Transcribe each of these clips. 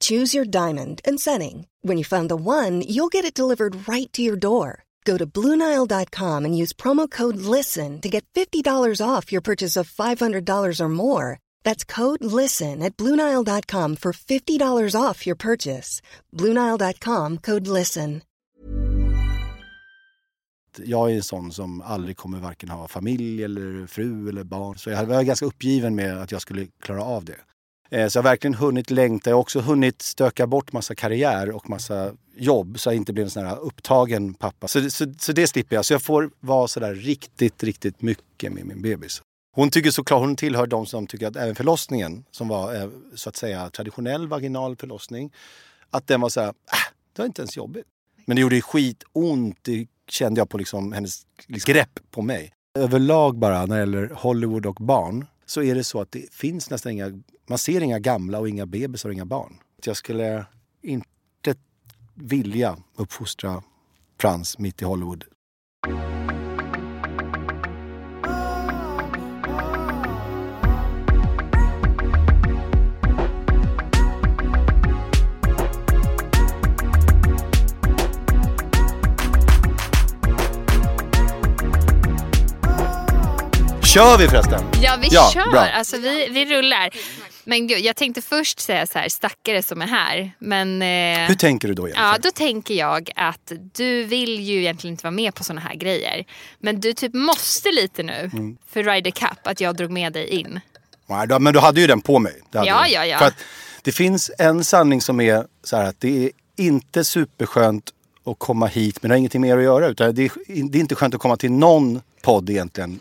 Choose your diamond and setting. When you find the one, you'll get it delivered right to your door. Go to Bluenile.com and use promo code LISTEN to get $50 off your purchase of $500 or more. That's code LISTEN at Bluenile.com for $50 off your purchase. Bluenile.com code LISTEN. Jag är en sån som aldrig kommer varken ha familj eller fru eller barn. Så jag var ganska uppgiven med att jag skulle klara av det. Eh, så jag har verkligen hunnit längta. Jag har också hunnit stöka bort massa karriär och massa jobb så jag inte blir en sån här upptagen pappa. Så, så, så det slipper jag. Så jag får vara sådär riktigt, riktigt mycket med min bebis. Hon tycker såklart, hon tillhör de som tycker att även förlossningen, som var eh, så att säga traditionell vaginal förlossning, att den var så här, äh, det var inte ens jobbigt. Men det gjorde skitont, det kände jag på liksom hennes liksom grepp på mig. Överlag bara när det gäller Hollywood och barn så är det så att det finns nästan inga, man ser inga gamla och inga bebisar och inga barn. Jag skulle inte vilja uppfostra Frans mitt i Hollywood. Kör vi förresten? Ja, vi Ja, kör. bra. Alltså, vi, vi rullar. Men gud, jag tänkte först säga så här, stackare som är här. Men, eh, Hur tänker du då Jennifer? Ja, då tänker jag att du vill ju egentligen inte vara med på såna här grejer. Men du typ måste lite nu Mm. för Ryder Cup, att jag drog med dig in. Nej, men du hade ju den på mig. Ja, du. ja, ja. För att det finns en sanning som är så här att det är inte superskönt att komma hit men det har ingenting mer att göra. Utan det, är, det är inte skönt att komma till någon podd egentligen.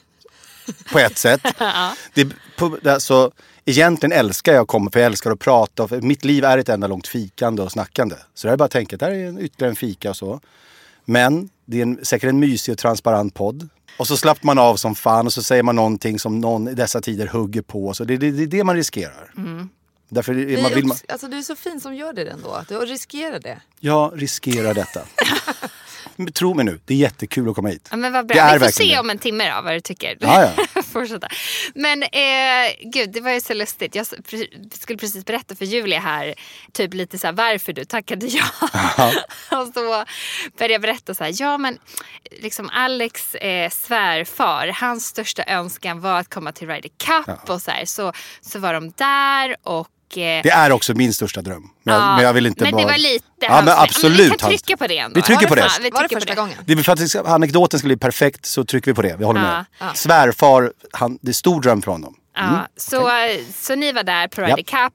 På ett sätt. det, på, alltså, egentligen älskar jag att komma för jag älskar att prata. För mitt liv är ett enda långt fikande och snackande. Så det är bara att tänka att det här är en, ytterligare en fika och så. Men det är en, säkert en mysig och transparent podd. Och så slappnar man av som fan och så säger man någonting som någon i dessa tider hugger på. Så det, det, det är det man riskerar. Därför är man, vill man, alltså, du är så fin som gör det ändå. Att du riskerar det. jag riskerar detta. Men tro mig nu, det är jättekul att komma hit. Ja, men vad bra. Det är Vi får verkligen se om en timme då, vad du tycker. Ja, Fortsätta. Men eh, gud, det var ju så lustigt. Jag skulle precis berätta för Julia här, typ lite så här, varför du tackade ja. och så började jag berätta så här, ja men liksom Alex eh, svärfar, hans största önskan var att komma till Ryder Cup och så här. Så, så var de där och Det är också min största dröm. Men, jag, Ja, men jag vill inte men bara... det var lite Ja, men men absolut. vi kan trycka på det ändå. Vi trycker på det. Ja, vi Var det trycker på första det. gången? Det för att anekdoten ska bli perfekt så trycker vi på det. Vi håller Ja, med. ja. Svärfar, han, det är stor dröm för honom. Ja, så, så ni var där på Ryder. Cup.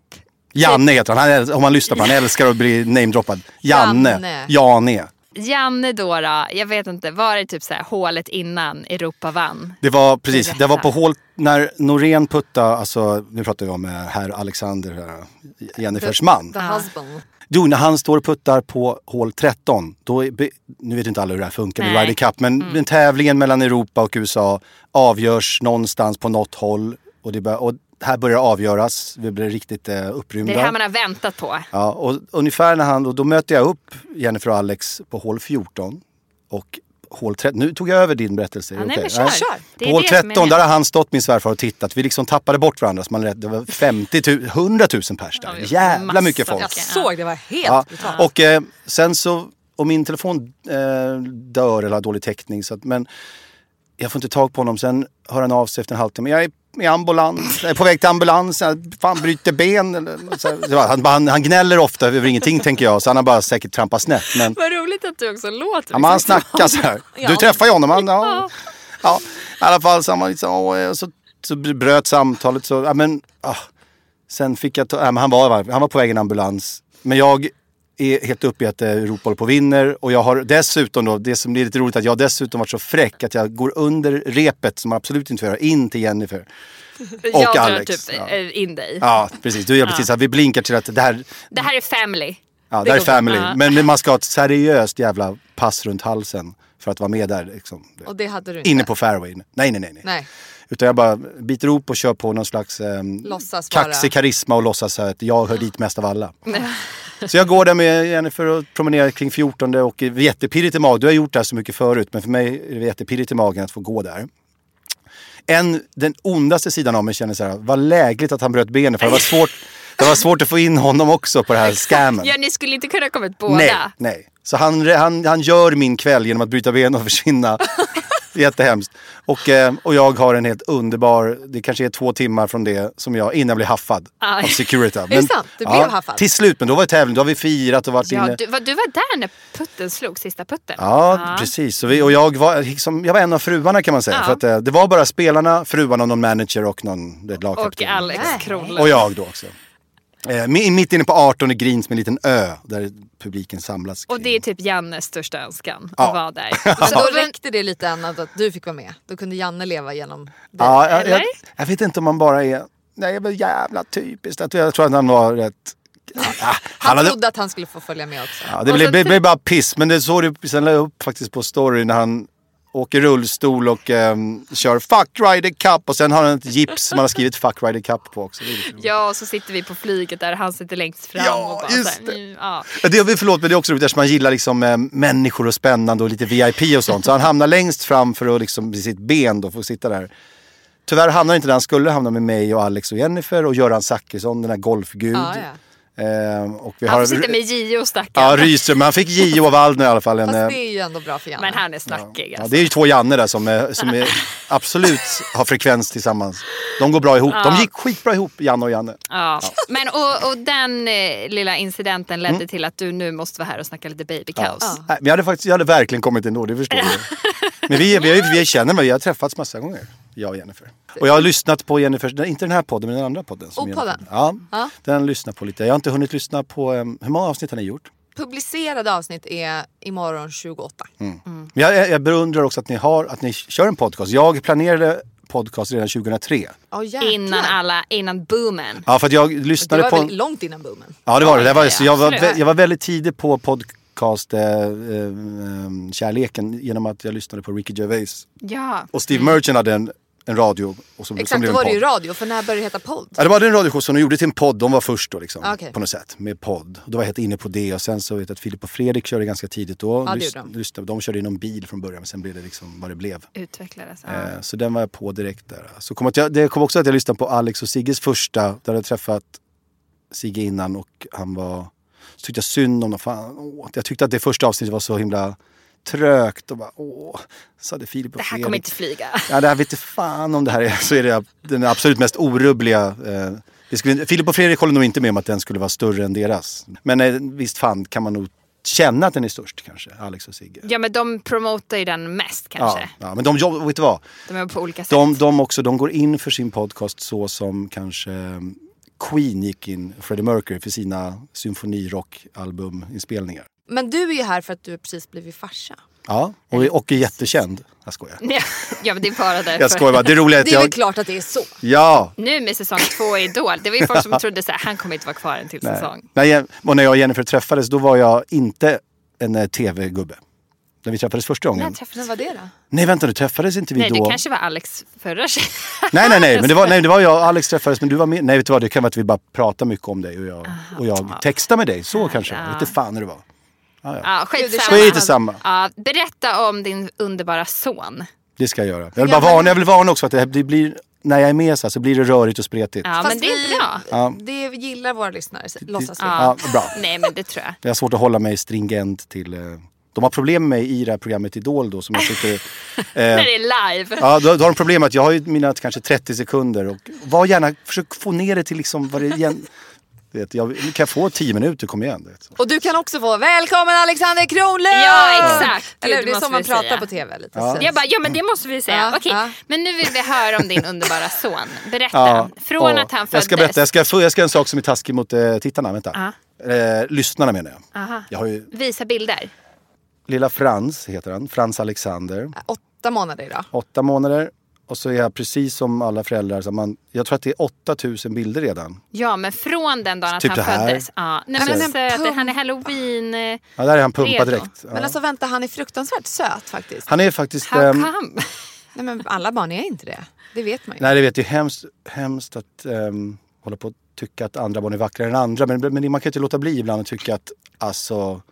Janne heter han. han om man lyssnar på honom. Han älskar att bli namedroppad. Janne. Janne. Jane. Janne då, då, jag vet inte, var det typ så här hålet innan Europa vann? Det var precis, Berätta. det var på hål när Norén puttade, alltså nu pratar vi om eh, herr Alexander, eh, Jennifers man. The husband. Jo, när han står och puttar på hål 13, då nu vet inte alla hur det här funkar med Nej. Ryder Cup, men den tävlingen mellan Europa och USA avgörs någonstans på något håll. Och, det bör, och här börjar avgöras, vi blir riktigt eh, upprymda. Det är det här man har väntat på. Ja, och ungefär när han, och då möter jag upp Jennifer och Alex på hål 14 och hål 13. Nu tog jag över din berättelse. Ja, nej, okej? men kör. Kör. Det På hål det som är 13, det. där har han stått min svärfar och tittat. Vi liksom tappade bort varandra. Så man, det var 50 000, 100 000 pers där. Ja, Jävla massa mycket folk. folk. Jag såg, det var helt Ja. brutalt. Och eh, sen så och min telefon eh, dör eller har dålig täckning. Så att, men jag får inte tag på honom. Sen hör han av sig efter en halvtimme. Jag är i ambulans, är på väg till ambulans, jag fan bryter ben. Eller, så, han, han, han gnäller ofta över ingenting tänker jag. Så han har bara säkert trampat snett. Men, Vad roligt att du också låter ja, men han liksom snackar så här. Du träffar ju honom. Han, ja, ja, I alla fall så, han liksom, åh, så, så bröt samtalet. Så, ja, men, ah. Sen fick jag ta, men han, var, han var på väg i en ambulans. Men jag är helt uppe i att eh, Europa håller på och vinner. Och jag har dessutom då, det som blir lite roligt, att jag har dessutom varit så fräck att jag går under repet, som man absolut inte får göra, in till Jennifer. Och jag drar Alex. typ ja. eh, in dig. ja, precis. Du gör precis så att vi blinkar till att det här, Det här är family. ja, Det det här är family. Ja. Men man ska ha ett seriöst jävla pass runt halsen för att vara med där. Liksom. Och det hade du inte? Inne på fairway. Nej, nej, nej. nej. Nej. Utan jag bara biter ihop och kör på någon slags eh, kaxig karisma och låtsas att jag hör dit mest av alla. Så jag går där med Jennifer och promenerar kring 14 och är jättepirrigt i magen. Du har gjort det här så mycket förut men för mig är det jättepirrigt i magen att få gå där. En, den ondaste sidan av mig känner så här, vad lägligt att han bröt benet för det var svårt, det var svårt att få in honom också på det här scammen. Ja, ni skulle inte kunna kommit båda. Nej, nej. Så han, han, han gör min kväll genom att bryta ben och försvinna. Jättehemskt. Och, eh, och jag har en helt underbar, det kanske är två timmar från det som jag, innan jag blev haffad Aj. av Security. det sant? Du blev haffad? Till slut, men då var det tävling, då har vi firat och varit Ja, inne. du, var, du var där när putten slog, sista putten. Ja, precis. Så vi, och jag var, liksom, jag var en av fruarna kan man säga. Ja. För att, eh, det var bara spelarna, fruarna och någon manager och någon det, Och lagkapten. Alex. Kronlund. Och jag då också. Eh, mi- mitt inne på 18 greens med en liten ö där publiken samlas. Och kring. det är typ Jannes största önskan, Ja. att vara där. Men Så då räckte det lite annat att du fick vara med. Då kunde Janne leva genom dig. Ja, jag, jag, eller? jag vet inte om man bara är... Nej, det är väl jävla typiskt. Jag tror, jag tror att han var rätt... Ja, han Han hade, trodde att han skulle få följa med också. ja, det Och blev, blev, bara piss. Men det såg du sen la upp faktiskt på story när han åker rullstol och ehm, kör Fuck Ryder Cup. Och sen har han ett gips som han har skrivit Fuck Ryder Cup på också. Ja, och så sitter vi på flyget där han sitter längst fram. Ja, och bara just det. "Nu, Ja. Det, är- förlåt men det är också roligt eftersom man gillar liksom, eh, människor och spännande och lite VIP och sånt. Så han hamnar längst fram för att liksom, sitt ben då få sitta där. Tyvärr hamnar inte där han skulle hamna med mig och Alex och Jennifer och Göran Zachrisson, den här golfgud. Ja, ja. Eh, och vi Han har, får sitta med Gio stackaren. Ja, Rydström. Men han fick Gio av Waldner i alla fall. En, Fast eh, det är ju ändå bra för Janne. Men han är snackig ja, alltså. det är ju två Janne där som, är, som är, absolut har frekvens tillsammans. De går bra ihop. De gick skitbra ihop, Janne och Janne. Ja. Men, och, och den eh, lilla incidenten ledde Mm. till att du nu måste vara här och snacka lite babykaos. Ja. Nej, men jag hade, faktiskt, jag hade verkligen kommit ändå, det förstår du. Men vi, vi, vi känner mig, vi har träffats massa gånger, jag och Jennifer. Och jag har lyssnat på Jennifer, inte den här podden men den andra podden. som O-podden? Jennifer- Ja, Ja. den har jag lyssnat på lite. Jag har inte hunnit lyssna på, um, hur många avsnitt har ni gjort? Publicerade avsnitt är imorgon 28. Men jag, jag, jag beundrar också att ni, har, att ni kör en podcast. Jag planerade podcast redan 2003. Oh. Innan alla, innan boomen. Ja, för att jag Det lyssnade var på... långt innan boomen. Ja det var det. det var, Ja, jag, var, jag var väldigt tidig på podcast eh, eh, eh, kärleken genom att jag lyssnade på Ricky Gervais. Ja. Och Steve Merchant hade en, en radio. Och som, som Exakt, blev då en var det ju radio. För när började det heta podd? Ja, det var den radioshow som de gjorde till en podd. De var först då liksom. Ah, okej. På något sätt. Med podd. Då var jag helt inne på det. Och sen så vet jag att Filip och Fredrik körde ganska tidigt. Då Ja, lys- lyssnade, de körde i någon bil från början. Men sen blev det liksom vad det blev. Utvecklades. Ja. Eh, Så den var jag på direkt där. Så kom att jag, det kom också att jag lyssnade på Alex och Sigges första. Där jag träffat Sigge innan och han var... Så tyckte jag synd om dem. Fan, åh, jag tyckte att det första avsnittet var så himla trögt och bara åh. Så hade Filip och Det här kommer inte flyga. Ja, det här vet inte fan om det här är. Så är det den absolut mest orubbliga. Eh, det skulle, Filip och Fredrik håller nog inte med om att den skulle vara större än deras. Men eh, visst fan kan man nog känna att den är störst kanske. Alex och Sigge. Ja men de promotar ju den mest Ja, kanske. ja, men de jobbar, vet du vad? De är på olika sätt. De, de också, de går in för sin podcast så som kanske Queen gick in, Freddie Mercury, för sina symfonirockalbuminspelningar. Men du är ju här för att du precis blivit farsa. Ja, och, och är jättekänd. Jag skojar. Ja, ja men det är bara därför. Jag skojar bara. Det är att Det är väl jag... klart att det är så. Ja! Nu med säsong två i Idol, det var ju folk som trodde att han kommer inte vara kvar en till Nej. säsong. När, jag, och när jag och Jennifer träffades då var jag inte en eh, tv-gubbe. När vi träffades första När gången. träffades Men vad är det då? Nej vänta nu, träffades inte vi Nej, då? det kanske var Alex förra. Nej nej nej, men det var, nej, det var jag och Alex träffades men du var med. Nej vet du vad, det kan vara att vi bara pratade mycket om dig och jag, och jag textade med dig. Så kanske, jag vet inte fan hur det var. Ja, Gud, det skitsamma. Ja, berätta om din underbara son. Det ska jag göra. Jag vill bara varna, jag vill varna också att det, det blir när jag är med så, här, så blir det rörigt och spretigt. Ja, men det är bra. Ja. Det gillar våra lyssnare, låtsas vi. Ja. Ja, bra. Nej, men det tror jag. Jag har svårt att hålla mig stringent till... De har problem med mig i det här programmet Idol då som jag. När Eh, det är live. ja, då, då har de problem med att jag har ju mina kanske 30 sekunder och var gärna, försök få ner det till liksom vad det igen... Vet, jag, kan jag få 10 minuter, kom igen. Vet. Och du kan också få Välkommen Alexander Kronlund! Ja, exakt. Eller det? Det är så man pratar säga. på tv lite. Ja. Så- Jag bara, ja men det måste vi säga. Ja, Okej, ja. men nu vill vi höra om din underbara son. Berätta. Ja, Från ja. att han föddes. Jag ska berätta, jag ska, jag ska göra en sak som är taskig mot eh, tittarna. Vänta. Ja. Eh, lyssnarna menar jag. Aha. Jag har ju Visa bilder. Lilla Frans, heter han. Frans Alexander. Åtta månader idag. Åtta månader. Och så är jag precis som alla föräldrar. Så man, jag tror att det är 8000 bilder redan. Ja, men från den dagen att Typ han det här. föddes. Ja. Nej, men Men söt, pump. han är halloween... eh, Ja, där är han pumpad direkt. Ja. Men alltså vänta, han är fruktansvärt söt faktiskt. Han är faktiskt... How ehm, come? Nej men alla barn är inte det. Det vet man ju. nej, det vet jag. Hemskt, hemskt att um, hålla på och tycka att andra barn är vackrare än andra. Men, men man kan ju inte låta bli ibland att tycka att alltså...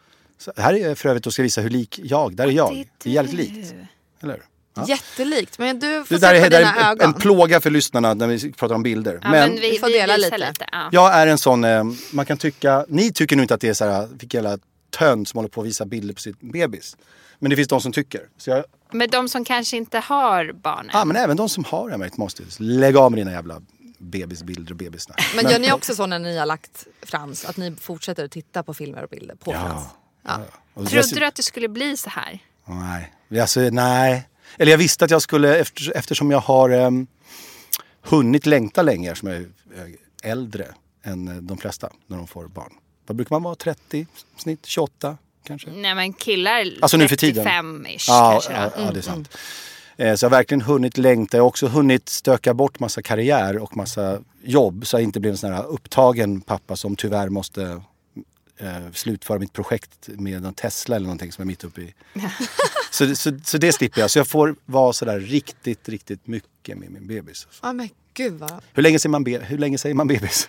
Så här är för övrigt, då ska jag visa hur lik jag. Där är jag. Det är jävligt likt. Eller hur? Ja. Jättelikt. Men du får Det se där på är, det dina är en, ögon. en plåga för lyssnarna när vi pratar om bilder. Ja, men men vi, Vi får vi dela visar lite. Ja. jag är en sån, eh, man kan tycka, ni tycker nog inte att det är så här, vilken jävla tönt som håller på att visa bilder på sitt bebis. Men det finns de som tycker. Så jag, Men de som kanske inte har barnen. ja, men även de som har det, jag måste lägga av med dina jävla bebisbilder och bebissnack. Men gör ni också så när ni har lagt Frans, att ni fortsätter att titta på filmer och bilder på Frans? Ja. Och Trodde dessutom- du att det skulle bli så här? Nej, alltså, nej. Eller jag visste att jag skulle, efter, eftersom jag har um, hunnit längta länge eftersom jag är eh, äldre än eh, de flesta när de får barn. Vad brukar man vara? 30 snitt? 28 kanske? Nej men killar Alltså nu för tiden. 35-ish Ja, kanske ja. Mm. ja, det är sant. Eh, Så jag har verkligen hunnit längta. Jag har också hunnit stöka bort massa karriär och massa jobb. Så jag inte blev en sån här upptagen pappa som tyvärr måste eh, slutföra mitt projekt med en Tesla eller någonting som jag är mitt uppe i. så, så, så det slipper jag. Så jag får vara sådär riktigt, riktigt mycket med min bebis. Ja men gud vad... Hur länge säger man, be- hur länge säger man bebis?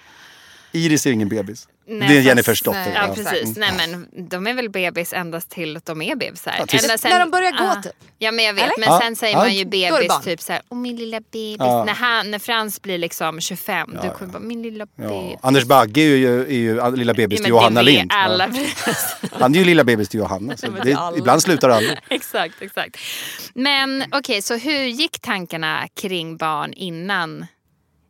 Iris är ingen bebis. Nej, det är fast- Jennifers dotter. Ja Ja. precis, nej men de är väl bebis endast till att de är bebisar. Ja, tills- Ända När de börjar gå, Ja. typ. Ja men jag vet, Eller? men Ja, sen säger ja. man ju bebis typ såhär, åh min lilla bebis. Ja. När, han, när Frans blir liksom 25, du kommer bara, min lilla Ja. bebis. Anders Bagge är ju, är ju lilla bebis Ja, till Johanna Lind. Ja. Alla. Han är ju lilla bebis till Johanna. Så det, ibland slutar det aldrig. exakt, exakt. Men okej, så hur gick tankarna kring barn innan,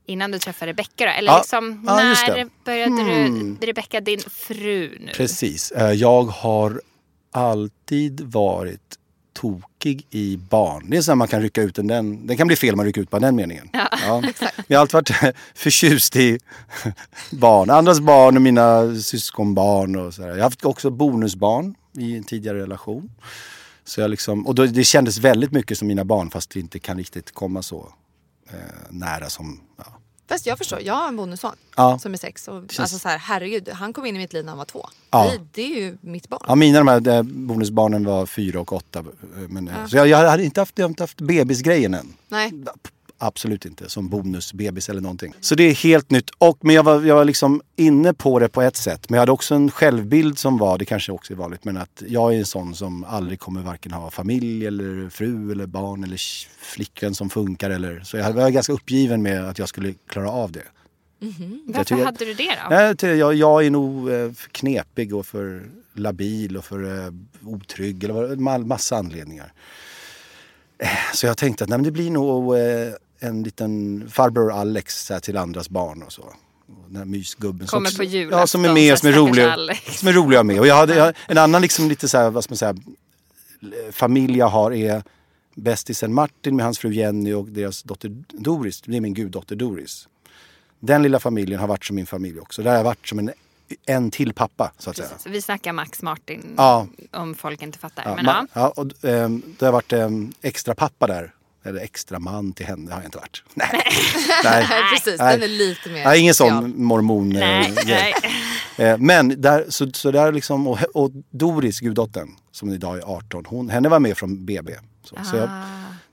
innan du träffade Rebecca då? Eller Ja, liksom, ja, när det. började Hmm. du, Rebecca din fru nu? Precis. Eh, Jag har alltid varit tokig i barn. Det är så att man kan rycka ut den. Den, den kan bli fel om man rycker ut bara den meningen. Ja. Jag har alltid varit förtjust i barn. Andras barn och mina syskonbarn. Och så där. Jag har haft också bonusbarn i en tidigare relation. Så jag liksom, och då, det kändes väldigt mycket som mina barn fast vi inte kan riktigt komma så nära som... Ja. Fast jag förstår, jag har en bonusson Ja. som är sex. Och, Känns- alltså så här, herregud, han kom in i mitt liv när han var två. Ja. Det, det är ju mitt barn. Ja, mina de här eh, bonusbarnen var fyra och åtta. Men, eh, Så jag, jag hade inte haft, jag har inte haft bebisgrejen än. Nej. Absolut inte som bonusbebis eller någonting. Så det är helt nytt. Och, men jag var, jag var liksom inne på det på ett sätt. Men jag hade också en självbild som var, det kanske också är vanligt, men att jag är en sån som aldrig kommer varken ha familj eller fru eller barn eller flickvän som funkar. Eller, så jag var ganska uppgiven med att jag skulle klara av det. Varför tycker- hade du det då? Nej, jag, jag är nog eh, för knepig och för labil och för eh, otrygg. Eller massa anledningar. Eh, Så jag tänkte att nej, det blir nog en liten farbror Alex här, till andras barn och så. Och Den här mysgubben Kommer som, på julafton, ja, som är med, så som är rolig, Alex. som är rolig att med. Och jag hade jag, en annan liksom lite så här, vad ska man säga, familj jag har är bästisen Martin med hans fru Jenny och deras dotter Doris. Det är min guddotter Doris. Den lilla familjen har varit som min familj också. Där har jag varit som en, en till pappa så att säga. Vi snackar Max Martin Ja. om folk inte fattar. Ja, men, ja. ja, och, ehm, det har varit um, extra pappa där. Eller extra man till henne. Har jag inte varit. Nej. Nej. Precis. Nej. Den är lite mer Nej, ingen sån mormon. Nej, nej. Eh, Men där, så, så där liksom, och, och Doris, guddottern, som idag är 18, hon, henne var med från BB. Så, så jag, Ah.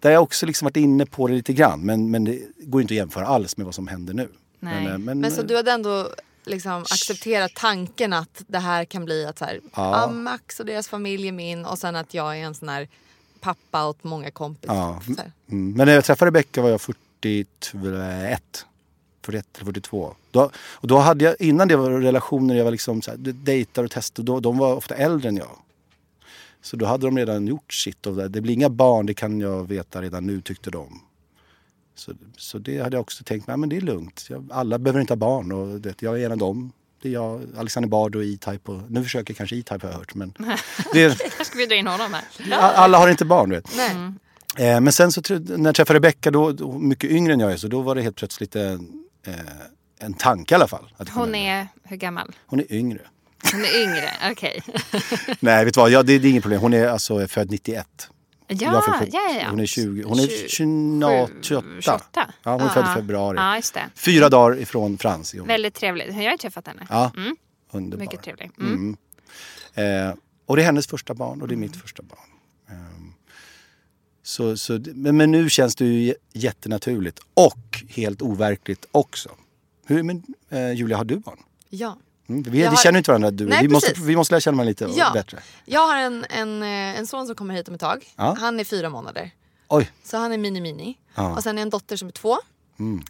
där har jag också liksom varit inne på det lite grann. Men, men det går inte att jämföra alls med vad som händer nu. Nej. Men, eh, men, Men så du hade ändå liksom accepterat tanken att det här kan bli att så här, Ja. ja. Max och deras familj är min och sen att jag är en sån här pappa åt många kompisar. Ja. Mm. Men när jag träffade Rebecca var jag 41. 41 eller 42. Då, och då hade jag, innan det var relationer, jag var liksom så här, dejtar och testar, då, de var ofta äldre än jag. Så då hade de redan gjort sitt av det. Det blir inga barn, det kan jag veta redan nu tyckte de. Så, så det hade jag också tänkt, nej men det är lugnt. Jag, alla behöver inte ha barn och det, jag är en av dem. Det är jag, Alexander Bard och E-Type. Och, nu försöker kanske E-Type har jag hört men... Det, ska vi dra in honom här. alla har inte barn vet. Nej. Eh, men sen så när jag träffade Rebecca, då, då, mycket yngre än jag är, så då var det helt plötsligt en, eh, en tanke i alla fall. Hon är hur gammal? Hon är yngre. Hon är yngre, okej. Nej, vet du vad? Ja, det, det är inget problem. Hon är alltså född 91. Ja, ja, ja. Hon är 20. Hon är 27, 28. 28. Ja, hon är född i februari. Ja, just det. Fyra dagar ifrån Frans. Väldigt trevligt. Jag har ju träffat henne. Ja, Mm. underbar. Mycket trevlig. Mm. Eh, och det är hennes första barn och det är mitt första barn. Ehm, så, så, men, nu känns det ju jättenaturligt och helt overkligt också. Hur, men, eh, Julia, har du barn? Ja. Mm, vi, vi känner inte varandra du Nej, vi, måste, vi måste lära känna varandra lite Ja. bättre. Jag har en, en, eh, en son som kommer hit om ett tag. Ja. Han är fyra månader. Oj, Så han är mini-mini. Ja. Mm. Och sen är en dotter som är två.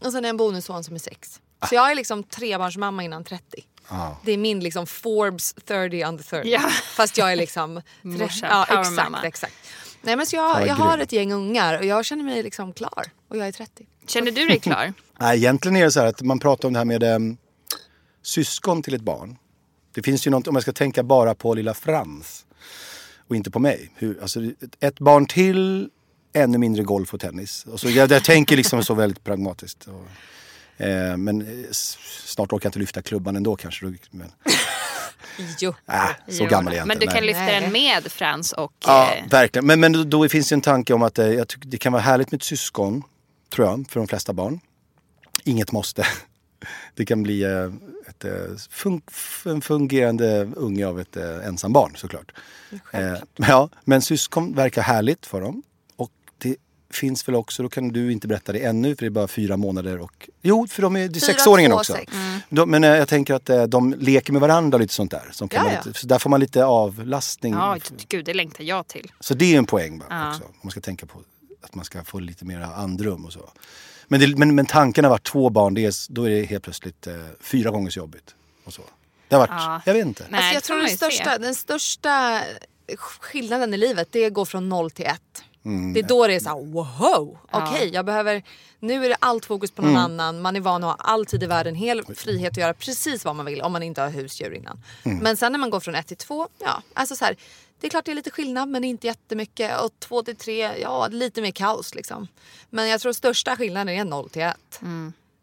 Och sen är en bonusson som är sex. Så jag är liksom trebarnsmamma innan 30. Ja. Det är min liksom Forbes 30 under 30. Ja. Fast jag är liksom... Morsa, ja, exakt, exakt. Nej men så jag, Ja, jag har ett gäng ungar och jag känner mig liksom klar. Och jag är 30. Känner du dig klar? Nej, egentligen är det så här att man pratar om det här med um, syskon till ett barn. Det finns ju något, om jag ska tänka bara på lilla Frans och inte på mig. Hur, alltså, ett- barn till, ännu mindre golf och tennis. Och så, jag, jag tänker liksom så väldigt pragmatiskt. Och, eh, men eh, snart orkar jag inte lyfta klubban ändå kanske. Men, Jo. äh, så Jo, gammal är jag Men inte. du kan nej. lyfta den med Frans och... Ja, eh, verkligen. Men, men då, finns det en tanke om att eh, jag tycker det kan vara härligt med ett syskon, tror jag, för de flesta barn. Inget måste. Det kan bli eh, ett, eh, fun- en fungerande unge av ett eh, ensambarn såklart. Eh, ja, men syskon verkar härligt för dem. Och det finns väl också, då kan du inte berätta det ännu för det är bara fyra månader och... Jo, för de är, det är sexåringen också. sex. De, men eh, jag tänker att de leker med varandra och lite sånt där. Ja, vara ja. lite, så där får man lite avlastning. Ja, gud det längtar jag till. Så det är en poäng bara Ja. också. Man ska tänka på att man ska få lite mer andrum och så. Men, det, men, men tanken har varit två barn, det är, då är det helt plötsligt eh, fyra gånger så jobbigt. Och så. Det har varit, Ja. jag vet inte. Nej, alltså jag tror den största, den största skillnaden i livet det går från noll till ett. Mm. Det är då det är så här, wow, okej jag behöver, nu är det allt fokus på någon Mm. annan, man är van att ha all tid i världen, hel frihet att göra precis vad man vill om man inte har husdjur innan. Mm. Men sen när man går från ett till två, ja alltså så här, det är klart det är lite skillnad men inte jättemycket och två till tre, ja lite mer kaos liksom. Men jag tror största skillnaden är noll till ett.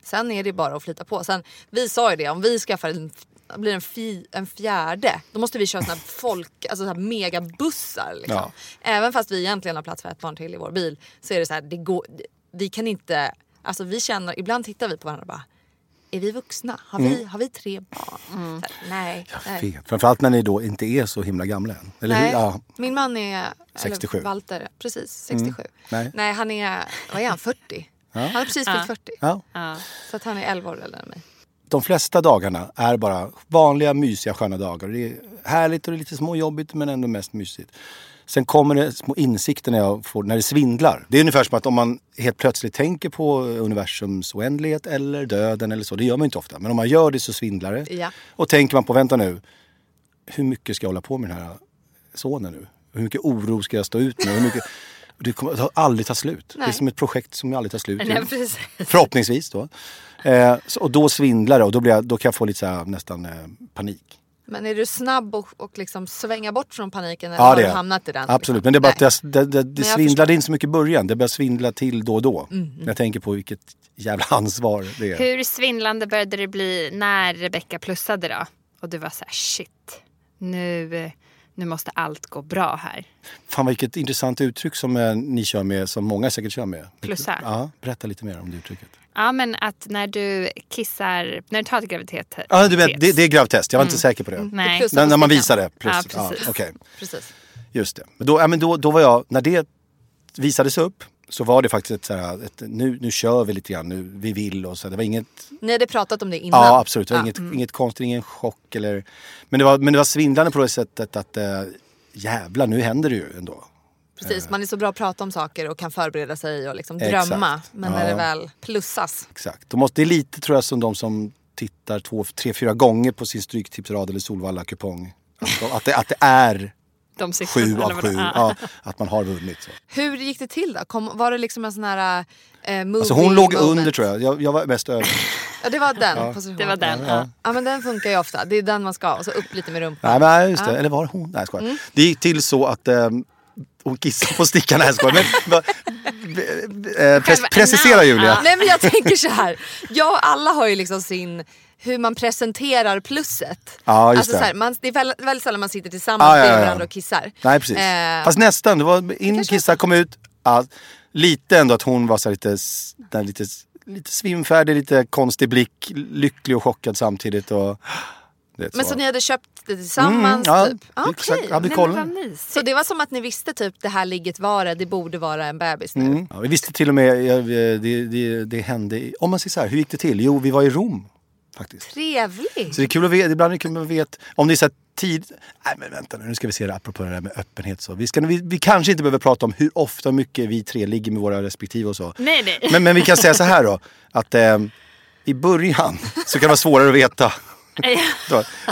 Sen är det bara att flyta på. Sen, vi sa ju det, om vi skaffar en, blir en, fi, en fjärde, då måste vi köra såna folk, alltså så megabussar. Liksom. Ja. Även fast vi egentligen har plats för ett barn till i vår bil så är det så här, det går, vi kan inte, alltså vi känner, ibland tittar vi på varandra och bara, är vi vuxna? Har vi, har vi tre barn? Så här, nej. nej. Fel. Framförallt när ni då inte är så himla gamla än. Eller hur? Nej, Ja. min man är... 67. Eller Walter, precis 67. Nej. Nej, han är, vad är han, 40? Han har precis fyllt 40. Ja. Så att han är 11 år äldre än mig. De flesta dagarna är bara vanliga, mysiga, sköna dagar. Det är härligt och det är lite småjobbigt men ändå mest mysigt. Sen kommer det små insikter när, jag får, när det svindlar. Det är ungefär som att om man helt plötsligt tänker på universums oändlighet eller döden eller så. Det gör man inte ofta. Men om man gör det så svindlar det. Ja. Och tänker man på, vänta nu. Hur mycket ska jag hålla på med den här sonen nu? Hur mycket oro ska jag stå ut med? Hur mycket, det kommer aldrig ta slut. Det är Nej. som ett projekt som aldrig tar slut. Nej. Förhoppningsvis då. Eh, så, och då svindlar det och då, blir jag, då kan jag få lite så här, nästan eh, panik. Men är du snabb och, och liksom svänga bort från paniken eller Ja, har det du är hamnat i den? Absolut, men det är bara Nej. att det, det, det, svindlade inte så mycket i början. Det börjar svindla till då och då. Mm. När jag tänker på vilket jävla ansvar det är. Hur svindlande började det bli när Rebecca plussade då? Och du var så här, shit, nu, nu måste allt gå bra här. Fan vilket intressant uttryck som eh, ni kör med, som många säkert kör med. Plussa. Ja, berätta lite mer om det uttrycket. Ja, men att när du kissar, när du tar ett graviditet. Ja, du vet, det, det är gravtest, jag var inte säker på det. Nej. När, när man visar det. Plus, Ja, ja, precis. okej. Precis. Just det. Men då, ja, men då, då var jag, när det visades upp så var det faktiskt ett, så här, ett, nu, nu kör vi lite grann, nu, vi vill och så. Det var inget, Ni hade pratat om det innan? ja absolut, det var Ja. inget, inget konstigt, ingen chock eller. Men det var, men det var svindlande på det sättet att äh, jävlar nu händer det ju ändå. Precis, man är så bra att prata om saker och kan förbereda sig och liksom Exakt. drömma. Men när Ja. det väl plussas. Exakt. De måste, det är lite tror jag som de som tittar två, tre, fyra gånger på sin Stryktipsrad eller Solvalla-kupong. Att, de- att, det, att det är De siffrorna, sju av sju. Ja. Ja, att man har vunnit. Så. Hur gick det till då? Kom, var det liksom en sån här eh, movie Alltså hon låg moment? under tror jag. jag. Jag var mest över. Ja det var den positionen. Det var den. Ja. Ja. Ja men den funkar ju ofta. Det är den man ska ha. Och så upp lite med rumpan. Nej, men just det. Eller var det hon? Nej, jag. Mm. Det gick till så att ehm, hon kissade på stickan. Nej, jag. Men, eh, pres, precisera. Julia. Ja. Nej men jag tänker så här. Jag och alla har ju liksom sin hur man presenterar plusset. Ja, just alltså, det. Så här, man, det är väldigt, väldigt sällan man sitter tillsammans Ja, ja, ja. varandra och kissar. Nej precis. Eh, Fast nästan. Det var in, kissa, kom ut. Ja, lite ändå att hon var så här lite, där lite, lite svimfärdig, lite konstig blick. Lycklig och chockad samtidigt. Och, men så ni hade köpt det tillsammans Mm, ja, typ? Ah, exakt. okej. Ja, mysigt. Så det var som att ni visste typ det här ligget var det, det borde vara en bebis nu. Mm. Ja, vi visste till och med, det, det, det hände, om man säger så här, hur gick det till? Jo, vi var i Rom faktiskt. Trevligt. Så det är kul att veta, ibland är det kul att man vet, om det är så här tid, nej men vänta nu, nu ska vi se det apropå det där med öppenhet så. Vi, ska, vi, vi kanske inte behöver prata om hur ofta och mycket vi tre ligger med våra respektive och så. Nej, nej. Men, men vi kan säga så här då, att eh, i början så kan det vara svårare att veta.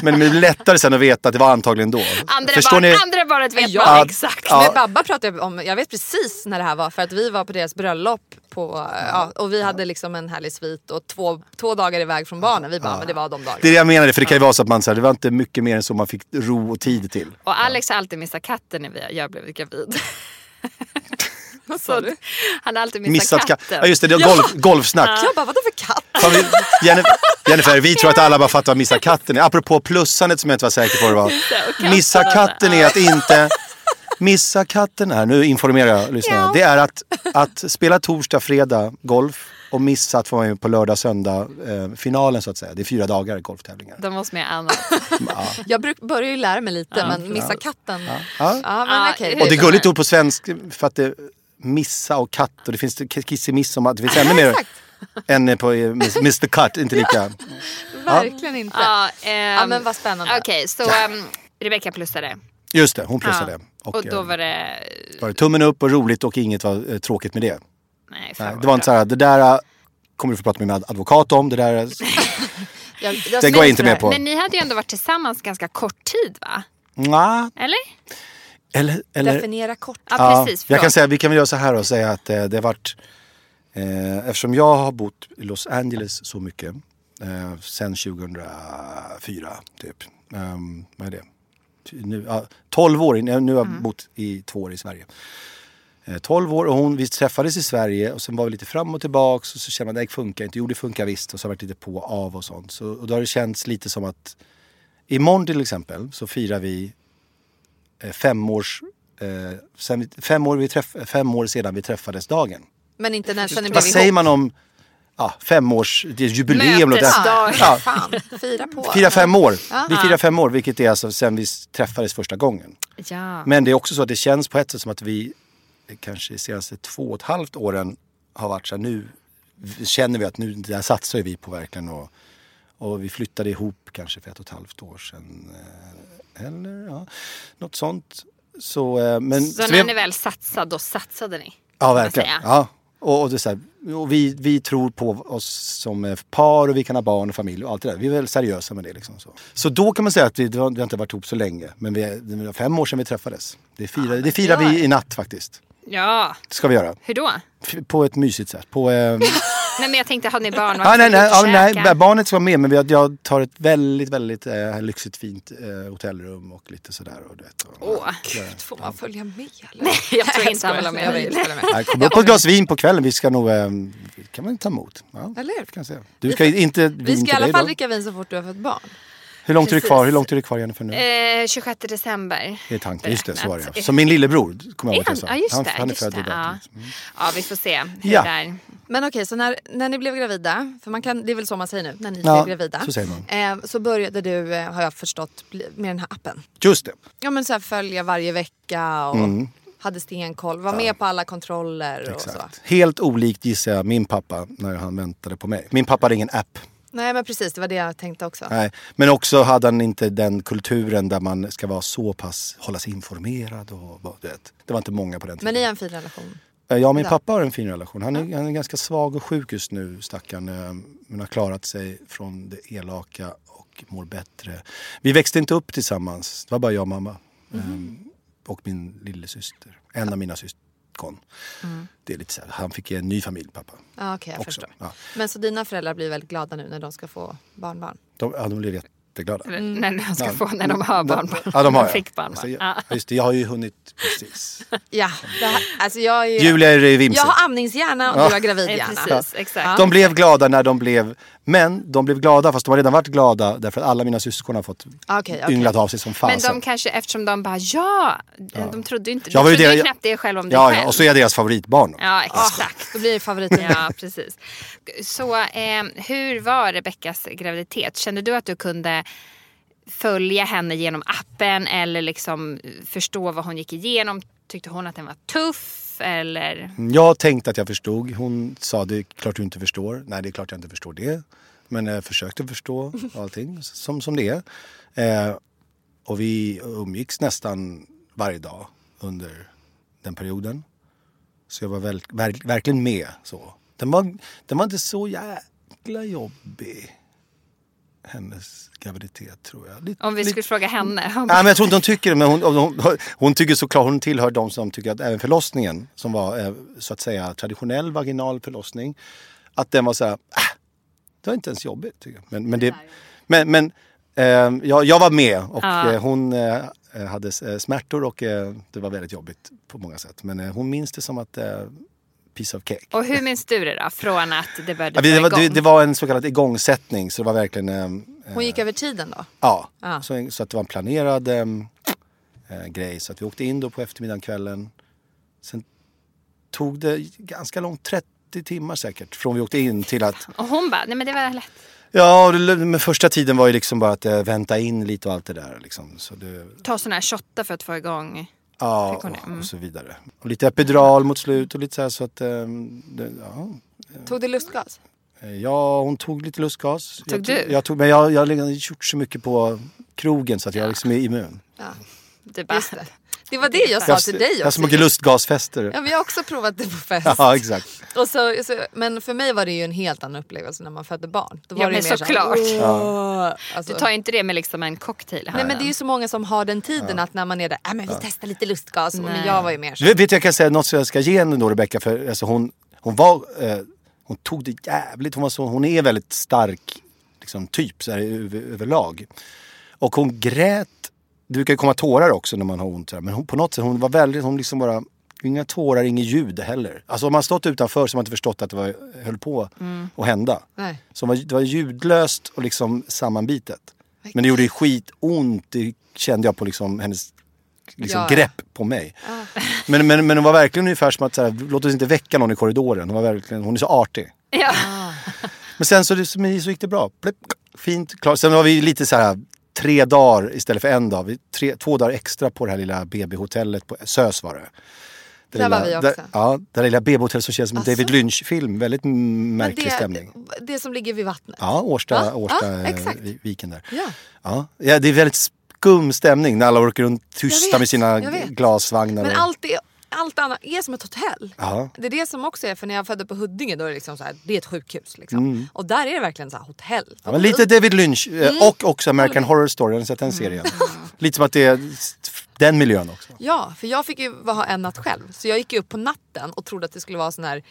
Men det är lättare sen att veta att det var antagligen då. Andra, Förstår barn, ni? andra barnet vet Ja. man exakt. Ja. Med Babba pratade jag om, jag vet precis när det här var för att vi var på deras bröllop på, ja, och vi hade liksom en härlig svit och två, två dagar iväg från barnen. Vi bara, men det var de dagarna. Det är det jag menade, för det kan ju vara så att man, så här, det var inte mycket mer än så man fick ro och tid till. Och Alex har alltid missat katten när vi, jag blev gravid. Vad sa du? Han har alltid missat, Missat ka- katten. Ja just det, det var golf, golfsnack. Jag bara, vadå för katt? Vi, Jennifer, Jennifer, vi tror att alla bara fattar vad missa katten är. Apropå plussandet som jag inte var säker på det var. Missa katten är att inte... Missa katten är, nu informerar jag lyssnarna. Det är att, att spela torsdag, fredag golf och missa att få vara med på lördag, söndag eh, finalen så att säga. Det är fyra dagar golftävlingar. De måste med annat. Jag bruk, börjar ju lära mig lite men missa katten. Ja, Ja. men Ja, okej. Och det är gulligt ord på svensk för att det missa och katt och det finns kissemiss om att det finns ännu mer än eh, på eh, Mr Cut, inte lika. Verkligen inte. ja, ehm, Ja, men vad spännande. Okej, så um, Rebecca plussade. Just det, hon plussade. Ja. Och, Och då eh, var det... var det tummen upp och roligt och inget var eh, tråkigt med det. Nej, Nej, det var inte så här, det där kommer du få prata med min advokat om. Det där, Jag, det går jag inte med på. Men ni hade ju ändå varit tillsammans ganska kort tid va? nja, Eller? Eller, eller Definiera kort. Ja, ja, precis. jag kan säga, vi kan väl göra så här och säga att eh, det har varit, eh, eftersom jag har bott i Los Angeles så mycket, eh, sen 2004 typ. Um, vad är det? Nu, ja, 12 år, nu nu har jag bott i två år i Sverige. Eh, 12 år och hon, vi träffades i Sverige och sen var vi lite fram och tillbaks och så kände man det funkar inte. Jo det funkar visst och så har varit lite på och av och sånt. Så, och då har det känts lite som att imorgon till exempel så firar vi eh, femårs, eh, sen, fem, år vi träff, fem år sedan vi träffades dagen. Men inte när sen ni blev Vad säger man om ja, fem års, det är jubileum. och det- Mötesdag. Ja, Fan, fira på. Fira fem år. Ja. Vi firar fem år vilket är alltså sen vi träffades första gången. Ja. Men det är också så att det känns på ett sätt som att vi kanske de senaste två och ett halvt åren har varit så här, nu känner vi att nu där satsar vi på verkligen och, och vi flyttade ihop kanske för ett och ett halvt år sedan. eh, Eller ja, något sånt. Så, eh, men, Så så när vi- ni väl satsade, då satsade ni? Ja, verkligen. Ja. Och, och det så här, och vi, vi tror på oss som par och vi kan ha barn och familj och allt det där. Vi är väl seriösa med det. Liksom, så. så då kan man säga att vi, vi har inte varit ihop så länge. Men vi det var fem år sedan vi träffades. Det firar, det firar vi i natt faktiskt. Ja. Det ska vi göra. Hur då? På ett mysigt sätt. På, eh, Nej men jag tänkte, har ni barn? ja, nej, nej, ja, nej, barnet ska vara med men vi har, jag tar ett väldigt, väldigt eh, lyxigt fint eh, hotellrum och lite sådär. Och, vet, och, Åh, Får man följa med eller? Nej, jag tror inte han vill ha med jag följa med. Nej, Kom upp på ett glas vin på kvällen. Vi ska nog... Eh, kan man ta emot. Ja, Eller hur? kan jag säga. Du ska inte vin Vi ska i alla fall dricka vin så fort du har fått barn. Hur långt är det kvar? Hur långt är det kvar Jennifer nu? Eh, 26 december. Det är tanken. Just det, så var det ja. Som min lillebror. Kommer jag ihåg att jag han? sa. Ja, just han, det. han är född det. i Ja. Mm. ja, vi får se hur Ja. det är. Men okej, så när, när ni blev gravida, för man kan, det är väl så man säger nu, när ni Ja, blev gravida. så säger man. Eh, så började du, eh, har jag förstått, med den här appen. Just det. Ja men så här, följa varje vecka och hade stenkoll, var med på alla kontroller och så. Mm. Exakt. Helt olikt gissar jag min pappa när han väntade på mig. Min pappa hade ingen app. Nej men precis, det var det jag tänkte också. Nej. Men också hade han inte den kulturen där man ska vara så pass, hålla sig informerad och vet. Det var inte många på den tiden. Men ni har en fin relation? Eh, och min Ja. pappa har en fin relation. Han är, han är ganska svag och sjuk just nu, stackaren. eh, Men har klarat sig från det elaka och mår bättre. Vi växte inte upp tillsammans. Det var bara jag och mamma. Eh, Och min lillasyster. En av mina syskon. Mm. Det är lite så här, han fick en ny familj, pappa. Ja, okej jag Också, förstår. ja. Men så dina föräldrar blir väldigt glada nu när de ska få barnbarn? De, ja, de blev jätteglada. Eller När de ska Ja. få, när de har barnbarn. Ja, de har fick barnbarn. Alltså, Ja. jag, just det, jag har ju hunnit precis. Ja, här, alltså jag är ju... Julia är i vimsig. Jag har amningshjärna och Ja. du har gravidhjärna. Precis, exakt. De blev glada när de blev, men de blev glada fast de har redan varit glada därför att alla mina syskon har fått Okej, okej. ynglat av sig som Men fasen. de kanske, eftersom de bara ja, de trodde ju inte, Jag de ju trodde ju det- knappt det själv om dig ja, själv. ja, och så är jag deras favoritbarn. Ja, exakt. Då blir det favoriten. Ja, precis. Så eh, hur var Rebeckas graviditet? Kände du att du kunde följa henne genom appen eller liksom förstå vad hon gick igenom? Tyckte hon att den var tuff eller? Jag tänkte att jag förstod. Hon sa det är klart du inte förstår. Nej, det är klart jag inte förstår det. Men jag försökte förstå allting som, som det är. Eh, och vi umgicks nästan varje dag under den perioden. Så jag var väl, verk, verkligen med. Så. Den, var, den var inte så jäkla jobbig. Hennes graviditet tror jag. Lite, Om vi lite- skulle fråga henne. Hon Nej, men jag tror inte hon tycker det. Men hon, hon, hon, hon tycker såklart, hon tillhör de som tycker att även förlossningen, som var eh, så att säga traditionell vaginal förlossning, att den var så här, äh, det var inte ens jobbigt. Tycker jag. Men, men, det, men, men eh, jag, jag var med och Ja. eh, hon eh, hade eh, smärtor och det var väldigt jobbigt på många sätt. Men hon minns det som att piece of cake. Och hur minns du det då? Från att det började Ja, det, var, det, var en så kallad igångsättning så det var verkligen eh, Hon gick över tiden då? Ja, Ah. Så, så att det var en planerad em, eh, grej. Så att vi åkte in då på eftermiddagen, kvällen. Sen tog det ganska långt, 30 timmar säkert, från vi åkte in till att... Och hon bara, nej men det var lätt. Ja, men första tiden var ju liksom bara att eh, vänta in lite och allt det där. Liksom. Så det, Ta sådana här shottar för att få igång. Ja, Mm. och så vidare. Och lite epidural mot slut och lite så här så att... em, det, ja. Tog du lustgas? Eh, ja, hon tog lite lustgas. Tog jag, du? Jag tog, men jag, jag har liksom gjort så mycket på krogen så att jag liksom är immun. Ja, Du bara, just det. Var det jag sa Jag, till dig jag också. mycket lustgasfester. Ja, men jag har också provat det på fest. Ja, exakt. Och så, så, men för mig var det ju en helt annan upplevelse när man födde barn. Då var Ja, det men mer så såklart. "Åh", alltså, Du tar inte det med liksom en cocktail här. Nej men det är ju så många som har den tiden att när man är där, äh, men vi testar lite lustgas. Men Nej. jag var ju mer så. Du vet, jag kan säga något som jag ska ge henne då Rebecka för alltså hon, hon var, eh, hon tog det jävligt, hon, var så, hon är väldigt stark liksom, typ så här, över, överlag. Och hon grät, det brukar komma tårar också när man har ont här, men hon, på något sätt, hon var väldigt, hon liksom bara, inga tårar, inget ljud heller. Alltså om man stått utanför så har man inte förstått att det var, höll på att hända. Nej. Så det var, ljudlöst och liksom sammanbitet. Men det gjorde skitont, det kände jag på liksom hennes liksom Ja, ja. grepp på mig. Men, men, men hon var verkligen ungefär som att så här, låt oss inte väcka någon i korridoren. Hon, var verkligen, hon är så artig. Ja. Men sen så, så, gick det bra. Fint, klart. Sen var vi lite så här tre dagar istället för en dag. Vi, tre, två dagar extra på det här lilla BB-hotellet på Sös var det. Det Där var lilla- vi också. Där, ja, det lilla BB-hotellet som känns som en? David Lynch-film. Väldigt märklig det, stämning. Det som ligger vid vattnet. Ja, Årsta, Ja, Årsta ja, exakt. vi- viken där. Ja. Ja. ja, det är väldigt skum stämning när alla åker runt tysta vet, med sina glasvagnar. Men och- allt, det, allt annat är som ett hotell. Ja. Det är det som också är, för när jag födde på Huddinge då är det liksom så här, det är ett sjukhus. Liksom. Mm. Och där är det verkligen så här hotell. Ja, lite David Lynch eh, Mm. och också American Horror Story, har ni sett den serien? Lite som att det är den miljön också. Ja, för jag fick ju ha en natt själv. Så jag gick upp på natten och trodde att det skulle vara sån här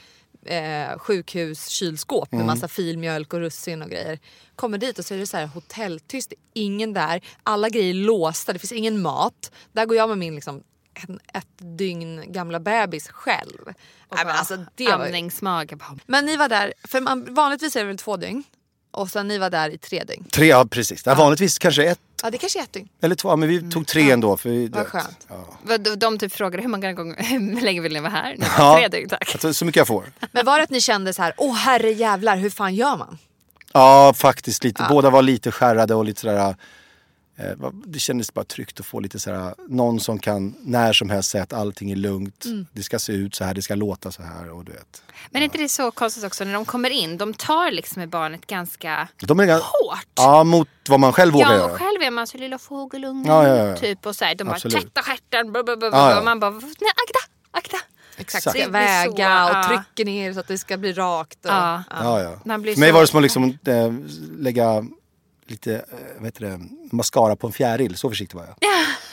eh, sjukhuskylskåp Mm. med massa filmjölk och russin och grejer. Kommer dit och så är det så här hotelltyst, ingen där. Alla grejer är låsta, det finns ingen mat. Där går jag med min liksom en, ett dygn gamla bebis själv. Nej, men, alltså, det var ju... Amningsmage. bara. men ni var där, för man, vanligtvis är det väl två dygn? Och sen ni var där i tre dygn. Tre, ja precis. Ja, vanligtvis kanske ett Ja det kanske är ett dygn. eller två, men vi tog tre ändå. För vi, Mm. Vad skönt. Ja. De, de typ frågade hur många gånger, hur länge vill ni vara här? Nej, Ja. Tre dygn tack. Alltså, så mycket jag får. Men var det att ni kände så här, åh herre jävlar hur fan gör man? Ja, faktiskt lite. Båda var lite skärrade och lite sådär... Eh, det kändes bara tryggt att få lite så här, någon som kan när som helst säga att allting är lugnt. Mm. Det ska se ut så här, det ska låta så här och du vet. Men är inte det så konstigt också när de kommer in? De tar liksom med barnet ganska De är ganska, hårt. ja, mot vad man själv vågar Ja, göra. och själv är man så lilla fågelungen. Ja, ja, ja. Typ och så här, de bara Absolut. tvätta stjärten. Ja, ja. Och man bara, nej akta, akta. Exakt, blir väga så, ja. och trycker ner så att det ska bli rakt. Och, Ja. Ja, ja. Man blir För mig var det som att liksom, eh, lägga lite eh, vad heter det, mascara på en fjäril. Så försiktig var jag.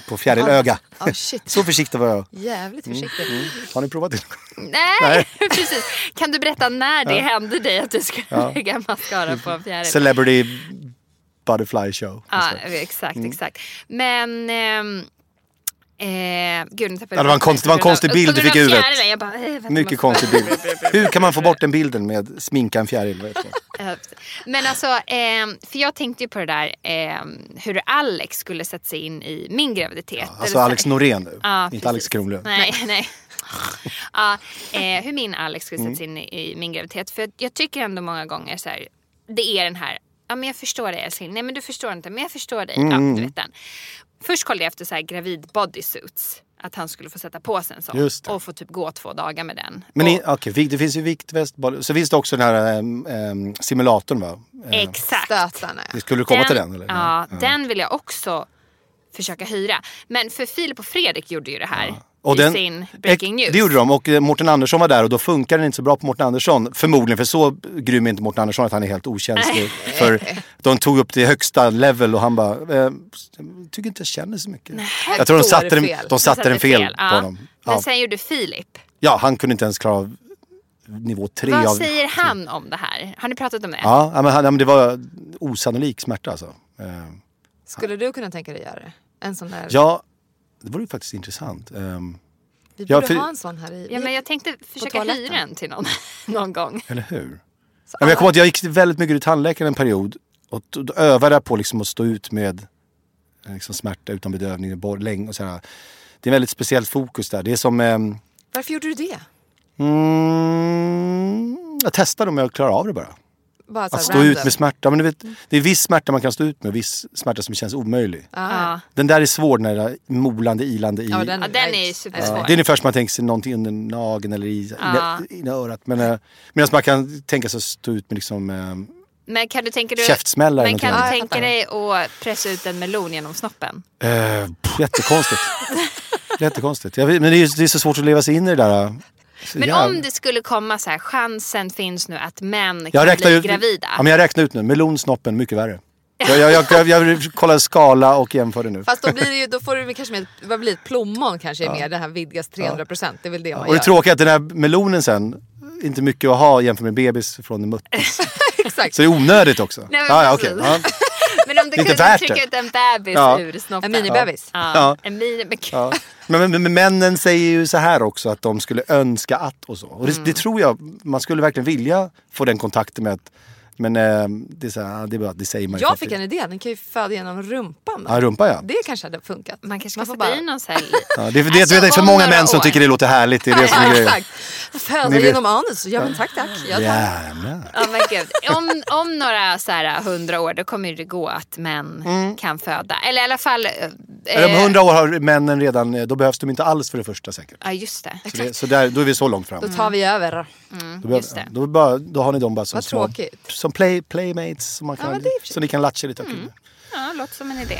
På fjärilöga. Ja, shit. Så försiktig var jag. Jävligt försiktig. Har ni provat det? Nej, precis. Kan du berätta när det hände dig att du skulle lägga mascara på en fjäril? Celebrity Butterfly Show. Ja, exakt, Mm. exakt. Men... ehm, Eh, gud, Ja, det var en konst- det var en konstig bild du fick i huvudet. fjärilen. Jag bara, eh, Mycket konstig bild. Hur kan man få bort den bilden med sminka en fjäril? Men alltså, eh, för jag tänkte ju på det där eh, hur Alex skulle sätta sig in i min graviditet. Eller Alltså Alex Norén nu, Ja, inte precis. Alex Kronlund. Nej, nej. ja, eh, hur min Alex skulle Mm. sätta sig in i, i min graviditet. För jag tycker ändå många gånger så här, det är den här, ja men jag förstår dig älskling, nej men du förstår inte, men jag förstår dig. Mm, Ja, du vet den. Först kollade jag efter så här gravid bodysuits. Att han skulle få sätta på sig en sån. Och få typ gå två dagar med den. Men och, i, vik- det finns ju viktväst, så finns det också den här ehm, simulatorn va? Exakt. Stötarna. ja. Skulle du komma till den eller? Ja, den vill jag också försöka hyra. Men för Filip och Fredrik gjorde ju det här Och i den- sin Breaking News. Det gjorde de och eh, Mårten Andersson var där och då funkar den inte så bra på Mårten Andersson. Förmodligen för så grym är inte Mårten Andersson att han är helt okänslig. för de tog upp det högsta level och han bara, eh, jag tycker inte jag känner så mycket. jag tror de satte, den, fel. de satte den fel på ja. honom. Men Ja. sen gjorde Filip. ja, han kunde inte ens klara av nivå tre Vad av... säger han om det här? Har ni pratat om det? Ja, men, han, men det var osannolik smärta alltså. Eh, Skulle du kunna tänka dig göra det? En sån där... ja, det vore ju faktiskt intressant. Ehm, vi ja, borde för- ha en sån här i... Ja, men jag tänkte försöka hyra en till någon, någon gång. Eller hur? Ja, men jag kommer ihåg att jag gick väldigt mycket till tandläkaren en period. Och då, övade jag på liksom att stå ut med eh, liksom smärta utan bedövning borr- länge och sådär. Det är väldigt speciellt fokus där. Det är som... ehm, Varför gjorde du det? mm, jag testade om jag klarar av det bara. Bara så Att stå random. ut med smärta. Men du vet, det är viss smärta man kan stå ut med och viss smärta som känns omöjlig. Ja. Den där är svår, den där molande, ilande i. Ja, den, Ja, den är supersvår. Ja, det är ungefär som man tänker sig någonting under nageln eller i, Ja. i, i örat. Men, eh, medan man kan tänka sig att stå ut med liksom, eh, Men kan du tänka dig, käftsmällar. men kan du tänka dig att pressa ut en melon genom snoppen? Eh, pff, jättekonstigt. jättekonstigt. Jag vet, men det är, det är så svårt att leva sig in i det där. Så Men jävla- om det skulle komma så här, chansen finns nu att män jag kan bli ut, gravida. Ja, men jag räknar ut nu. Melonsnoppen, mycket värre. Jag, jag, jag, jag, jag kollar skala och jämför det nu. Fast då, blir det ju, då får du kanske med, vad blir det, ett plommon kanske är mer, det här vidgas 300 procent. Det är väl det man Och det tråkiga är att den här melonen sen, inte mycket att ha jämfört med bebis från en muttis. Exakt. Så det är onödigt också. Nej, men ja, ja, precis. Om du Inte kunde värt trycka det. ut en bebis Ja. ur snoppen. En minibebis. Ja. Ja. En mini, men, Ja. Men, men, men männen säger ju så här också att de skulle önska att och så. Och det, Mm. det tror jag, man skulle verkligen vilja få den kontakten med att men eh, det, är så här, det, är bara, det säger man ju Jag fick en idé, den kan ju föda genom rumpan. Ja, rumpa ja. Det kanske hade funkat. man kanske ska Man sätta bara- i någon så här... ja det, är- det, Alltså, det är för om många män som år. tycker det låter härligt. Det är det som är grejen. Föda genom anus. Ja men tack tack. Jag. Jävlar. Gud. Om, om några så här, hundra år då kommer det gå att män kan föda. Eller i alla fall... eh, Eller om eh, hundra år har männen redan, eh, då behövs de inte alls för det första säkert. Ja, just det. Så, det, så där, då är vi så långt fram. Då tar vi över. Då, behöver- Mm, just det. då, bara, då har ni dem bara som Vad små, tråkigt. som play, playmates som, man kan, sig- så ni kan latcha lite. Mm. Ja, låter som en idé.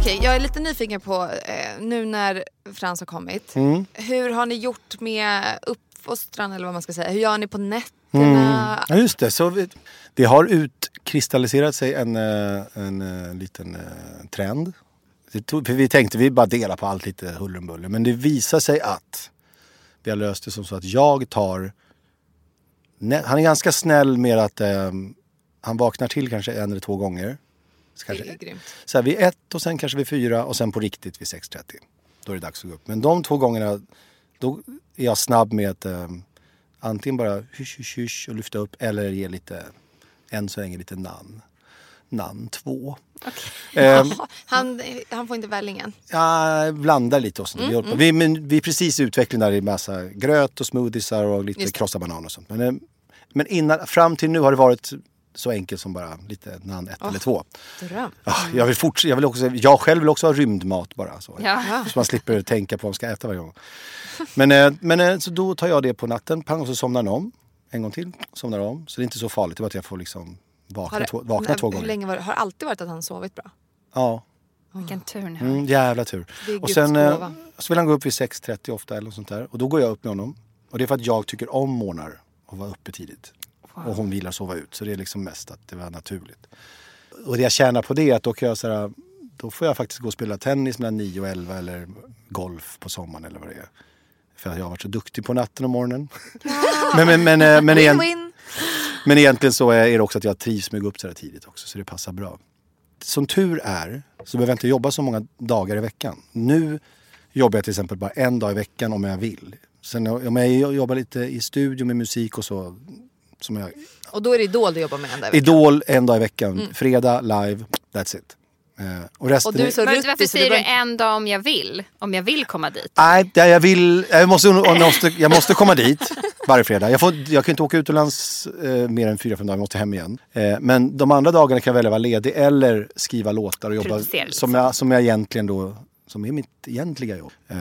Okej, jag är lite nyfiken på eh, nu när Frans har kommit. Mm. Hur har ni gjort med uppfostran eller vad man ska säga? Hur gör ni på nätterna? Ja, just det. Så vi, det har utkristalliserat sig en, eh, en, eh, liten eh, trend. Tog, vi tänkte vi bara dela på allt lite huller om buller. Men det visar sig att vi har löst det som så att jag tar... Han är ganska snäll med att eh, han vaknar till kanske en eller två gånger. Så kanske, så här, vid ett och sen kanske vid fyra och sen på riktigt vid 6.30. Då är det dags att gå upp. Men de två gångerna, då är jag snabb med att eh, antingen bara hysch, hysch, hysch och lyfta upp eller ge lite, än så länge lite namn. Namn två. Eh, Jaha, han, han får inte vällingen. jag blandar lite och sånt. Vi, håller på. vi, men, vi är precis i utveckling där i massa gröt och smoothiesar och lite krossad banan och sånt. Men, eh, men innan, fram till nu har det varit så enkelt som bara lite namn ett eller två. Dröm. Ah, jag, vill forts- jag, vill också, jag själv vill också ha rymdmat bara. Så, Ja. så man slipper tänka på vad man ska äta varje gång. Men, eh, men eh, så då tar jag det på natten, pang, och så somnar den om. En gång till, somnar om. Så det är inte så farligt, det är bara att jag får liksom vakna, Har, två, vakna men två hur gånger. länge var det, har det alltid varit att han sovit bra? Ja, Vilken tur ni har. mm, jävla tur. Och sen eh, så vill han gå upp vid 6.30 ofta eller något sånt där. Och då går jag upp med honom. Och det är för att jag tycker om morgnar och vara uppe tidigt. Och hon vill sova ut. Så det är liksom mest att det var naturligt. Och det jag tjänar på det är att då kan jag så här, då får jag faktiskt gå och spela tennis mellan 9 och 11 eller golf på sommaren eller vad det är. För att jag har varit så duktig på natten och morgonen. men, men, men, eh, men, igen, men egentligen så är det också att jag trivs med att gå upp så här tidigt också. Så det passar bra. Som tur är så behöver jag inte jobba så många dagar i veckan. Nu jobbar jag till exempel bara en dag i veckan om jag vill. Sen om jag jobbar lite i studio med musik och så. Som jag, Och då är det Idol du jobbar med en dag i veckan. Idol en dag i veckan. Fredag live, that's it. Eh, och resten Och du är är- så Men ruttig varför säger du en dag om jag vill? Om jag vill komma dit? Nej, det- jag vill, jag måste, jag måste, jag måste komma dit varje fredag. Jag, får, jag kan inte åka utomlands eh, mer än fyra, fem dagar, jag måste hem igen. Eh, men de andra dagarna kan jag välja att vara ledig eller skriva låtar och jobba som jag, som jag egentligen då, som är mitt egentliga jobb. Eh,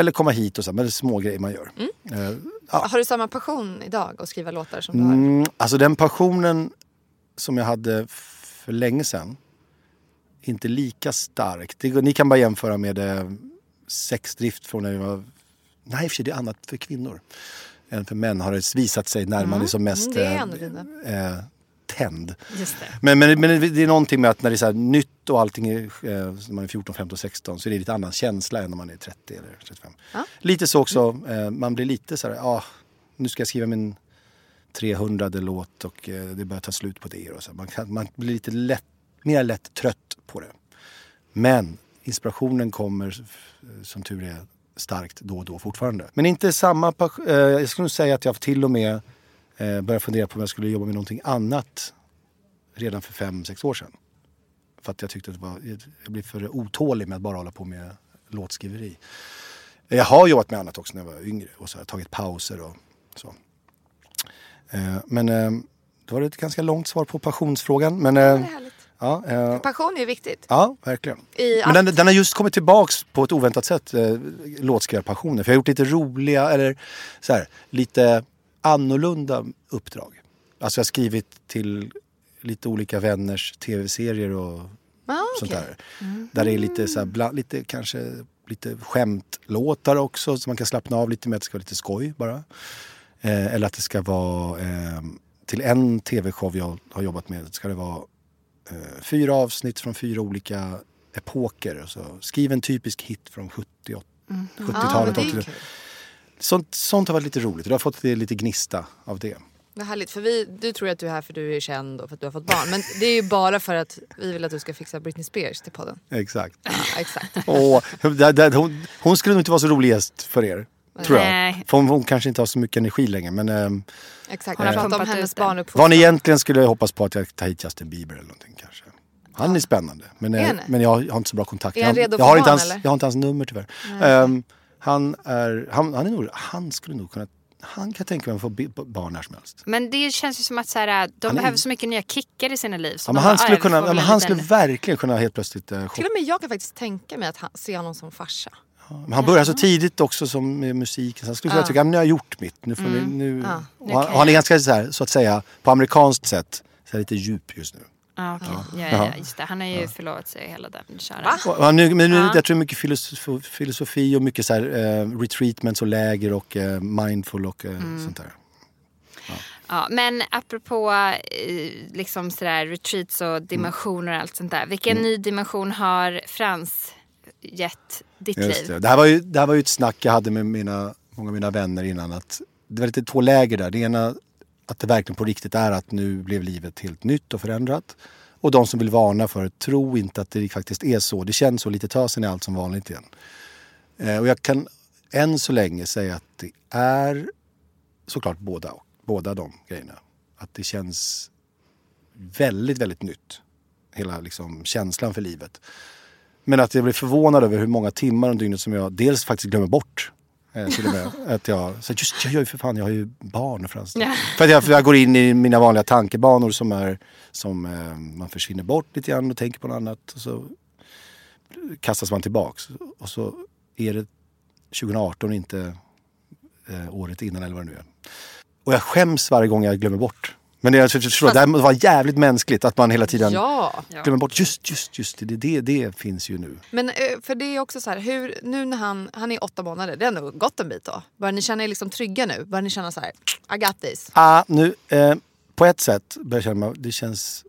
eller komma hit och så, men det är små grejer man gör. Eh, ja. Har du samma passion idag att skriva låtar som du har? Mm, alltså den passionen som jag hade för länge sedan, inte lika stark. Det, ni kan bara jämföra med eh, sexdrift från när jag var... Nej, i och för sig, det är annat för kvinnor än för män har det visat sig när man är som mest Mm, är eh, eh, tänd. Men, men, men det är någonting med att när det är så här nytt och allting är, eh, när man är 14, 15, 16 så är det lite annan känsla än när man är 30 eller 35. Lite så också, eh, man blir lite så här, ja, nu ska jag skriva min 300 låt och eh, det börjar ta slut på det. Och så. Man, kan, man blir lite lätt, mer lätt trött på det. Men inspirationen kommer som tur är starkt då och då fortfarande. Men inte samma pas- eh, Jag skulle nog säga att jag till och med började fundera på om jag skulle jobba med någonting annat redan för fem, sex år sedan. För att jag tyckte att det var, jag blev för otålig med att bara hålla på med låtskriveri. Jag har jobbat med annat också när jag var yngre och så har jag tagit pauser och så. Eh, Men eh, det var ett ganska långt svar på passionsfrågan. Men, eh, Ja, eh, Passion är viktigt. ja verkligen. I Men den, den har just kommit tillbaks på ett oväntat sätt, eh, låtskrivarpassionen. För jag har gjort lite roliga, eller så här, lite annorlunda uppdrag. Alltså jag har skrivit till lite olika vänners tv-serier och Ah, sånt där. Där det är lite så här, bla, lite kanske lite skämtlåtar också så man kan slappna av lite med att det ska vara lite skoj bara. Eh, eller att det ska vara eh, till en tv-show jag har jobbat med ska det vara eh, fyra avsnitt från fyra olika epoker. Så skriv en typisk hit från 70, Ja, men 70-talet. det är ju 80 kul. sånt, sånt har varit lite roligt. Du har fått lite gnista av det. Vad härligt. För vi, du tror att du är här för du är känd och för att du har fått barn. Men det är ju bara för att vi vill att du ska fixa Britney Spears till podden. Exakt. Ja, exakt. Och, där, där, hon, hon skulle nog inte vara så rolig gäst för er. Tror jag. För hon, hon kanske inte har så mycket energi längre. Men ehm, exakt. Hon har Vi pratar om hennes barnuppfostran. vad ni egentligen skulle hoppas på att jag tar hit Justin Bieber eller någonting kanske. Han är spännande. Men, eh, Är han? men jag, har inte så bra kontakt. Är han jag, redo jag, för har inte barn, hans, eller? jag har inte hans nummer tyvärr. Ehm, han, är, han, han, är nog, han skulle nog kunna... Han kan tänka mig att få barn när som helst. Men det känns ju som att så här, de Han är- behöver så mycket nya kickar i sina liv. så Ja, bara, han skulle, "Ah, vi kunna, ja, han liten- skulle verkligen kunna helt plötsligt eh, Till och med jag kan faktiskt tänka mig att han, se honom som farsa. Men han började så tidigt också som med musiken. Så han skulle kunna tycka att nu har jag gjort mitt. Nu får ni, nu, Ja, och han, och han är ganska så, här, så att säga på amerikanskt sätt så här, lite djup just nu. Ja, okej. ja. Ja, ja, just det. Han har ju förlovat sig hela den kören. Nu, men nu, Ja. jag tror mycket filosofi, filosofi och mycket så här, eh, retreatments och läger och eh, mindful och eh, Mm. sånt där. Ja, men apropå liksom sådär retreats och dimensioner och allt sånt där. Vilken ny dimension har Frans gett ditt Mm. Just liv? det. Det, här var ju, det här var ju ett snack jag hade med mina, många av mina vänner innan. Att det var lite två läger där. Det ena att det verkligen på riktigt är att nu blev livet helt nytt och förändrat. Och de som vill varna för det, tro inte att det faktiskt är så. Det känns så lite tösen är allt som vanligt igen. Eh, och jag kan än så länge säga att det är såklart båda, båda de grejerna. Att det känns väldigt, väldigt nytt. Hela liksom känslan för livet. Men att jag blir förvånad över hur många timmar om dygnet som jag dels faktiskt glömmer bort. Eh, till och med. att jag, så just, jag gör ju för fan, jag har ju barn förresten. Ja. För att jag, för jag går in i mina vanliga tankebanor som är som eh, man försvinner bort lite grann och tänker på något annat. Och så kastas man tillbaks. Och så är det 2018 inte eh, året innan eller vad det nu är. Och jag skäms varje gång jag glömmer bort. Men det, jag förstår, det här måste vara jävligt mänskligt att man hela tiden Ja. glömmer bort. Just, just, just det, det, det finns ju nu. Men eh, för det är också så här, hur, nu när han, han är åtta månader, det har ändå gått en bit då. Börjar ni känna er liksom trygga nu? Börjar ni känna så här, I got this? Ah, nu, eh, på ett sätt börjar jag känna det känns...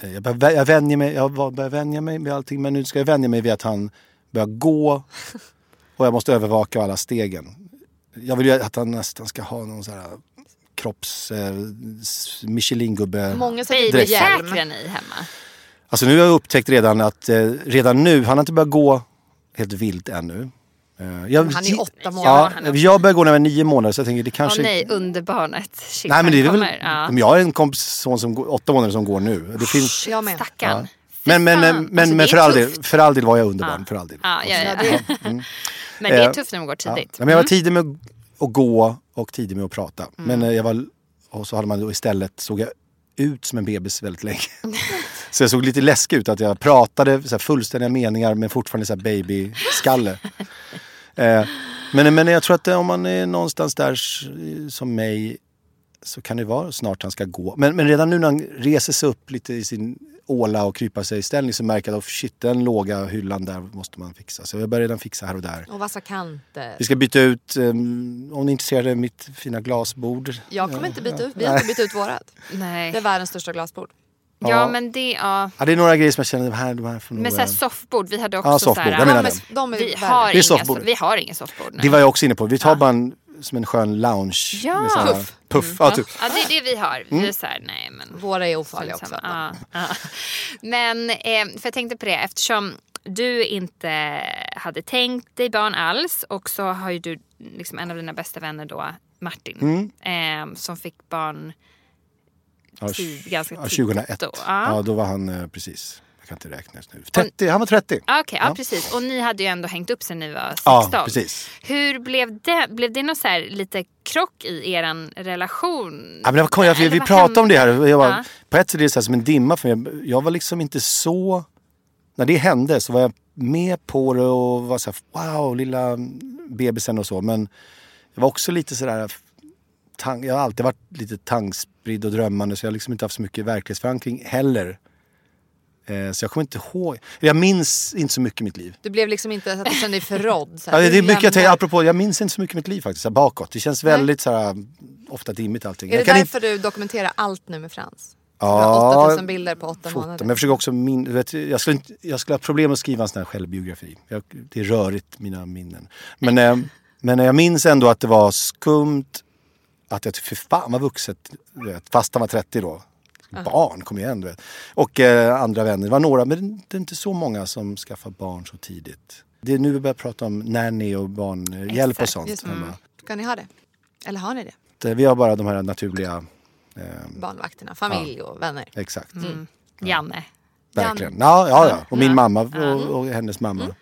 Eh, jag, börjar, jag, vänjer mig, jag var- börjar vänja mig med allting men nu ska jag vänja mig vid att han börjar gå och jag måste övervaka alla stegen. Jag vill ju att han nästan ska ha någon sån här kropps... Eh, Michelin-gubbe. Många på hjälm. Babysäkrar ni hemma? Alltså nu har jag upptäckt redan att eh, redan nu, han har inte börjat gå helt vilt ännu. Eh, jag, Men han är åtta månader. Ja, han är jag börjar gå när jag var nio månader så jag tänker det kanske... Åh nej, underbarnet. Shit, Nej men det är väl. Ja. men jag har en kompis son som går, åtta månader som går nu. Det finns, Jag med. Stackarn. Fy men men, fan. men, men, Alltså, det är för, all del, för all del var jag underbarn. För all del. Ja, ja, ja. Ja, Men det är Eh, tufft när man går Ja. tidigt. Ja, men jag var Mm. tidig med att gå och tidig med att prata. Mm. Men eh, jag var, och så hade man då istället, såg jag ut som en bebis väldigt länge. så jag såg lite läskig ut att jag pratade så här, fullständiga meningar men fortfarande så här babyskalle. eh, men, men jag tror att om man är någonstans där som mig så kan det vara snart han ska gå. Men, men redan nu när han reser sig upp lite i sin åla och krypa sig i ställning så märker jag att oh, shit, den låga hyllan där måste man fixa. Så jag börjar redan fixa här och där. Och vassa kanter. Vi ska byta ut, um, om ni är intresserade, mitt fina glasbord. Jag kommer inte byta ut, vi har inte bytt ut vårat. Nej. Det är världens största glasbord. Ja, Ja. men det, ja. Ja, det är några grejer som jag känner, de här, de här får nog, Men så här eh, soffbord, vi hade också Ja, så soffbord, här, jag menar är, de är vi, har inga, vi har inga soffbord. nej. Det var jag också inne på. Vi tar bara en, som en skön lounge. Ja. med så här- Puff. Puff. Ja, typ. Ja, det är det vi har. Mm. Vi är så här, nej men. Våra är ofarliga också. Ja, ja. Men eh, för jag tänkte på det eftersom du inte hade tänkt dig barn alls och så har ju du liksom en av dina bästa vänner då Martin eh, som fick barn Ja, tid, ganska ja, tidigt 2001. då. Ja. Ja. då var han eh, precis. Kan inte räkna just nu. 30, han var 30. Ah, Okej, ja. Ja. precis. Och ni hade ju ändå hängt upp sen ni var 16. Ja, precis. Hur blev det? Blev det någon så här lite krock i er relation? Ja, men det var konstigt, vi, vi pratade om det här. Jag var, Ja. På ett sätt är det så som en dimma för mig. Jag var liksom inte så... När det hände så var jag med på det och var så här, wow, lilla bebisen och så. Men jag var också lite sådär... Jag har alltid varit lite tangspridd och drömmande så jag har liksom inte haft så mycket verklighetsförankring heller. Eh, så jag kommer inte ihåg. Jag minns inte så mycket i mitt liv. Du blev liksom inte att du kände dig förrådd. så Ja, här. det Du är mycket jag tänker, apropå, jag minns inte så mycket i mitt liv faktiskt, så här, bakåt. Det känns väldigt så här, ofta dimmigt allting. Är det jag kan därför du dokumenterar allt nu med Frans? Ja, 8000 bilder på åtta foto. månader. Men jag försöker också min, vet, jag, skulle inte, jag skulle ha problem att skriva en sån här självbiografi. Jag, det är rörigt, mina minnen. Men, eh, men jag minns ändå att det var skumt att jag tyckte, för fan vad vuxet, vet, fast han var 30 då. Barn, kom igen du vet. Och eh, andra vänner, det var några, men det är inte så många som skaffar barn så tidigt. Det är nu vi börjar prata om nanny och barnhjälp och Exakt, sånt. bara, Ska ni ha det? Eller har ni det? det- Vi har bara de här naturliga, eh, Barnvakterna, familj och vänner. exakt. Janne. Verkligen. Ja, ja, ja. Och min mamma och, och hennes mamma.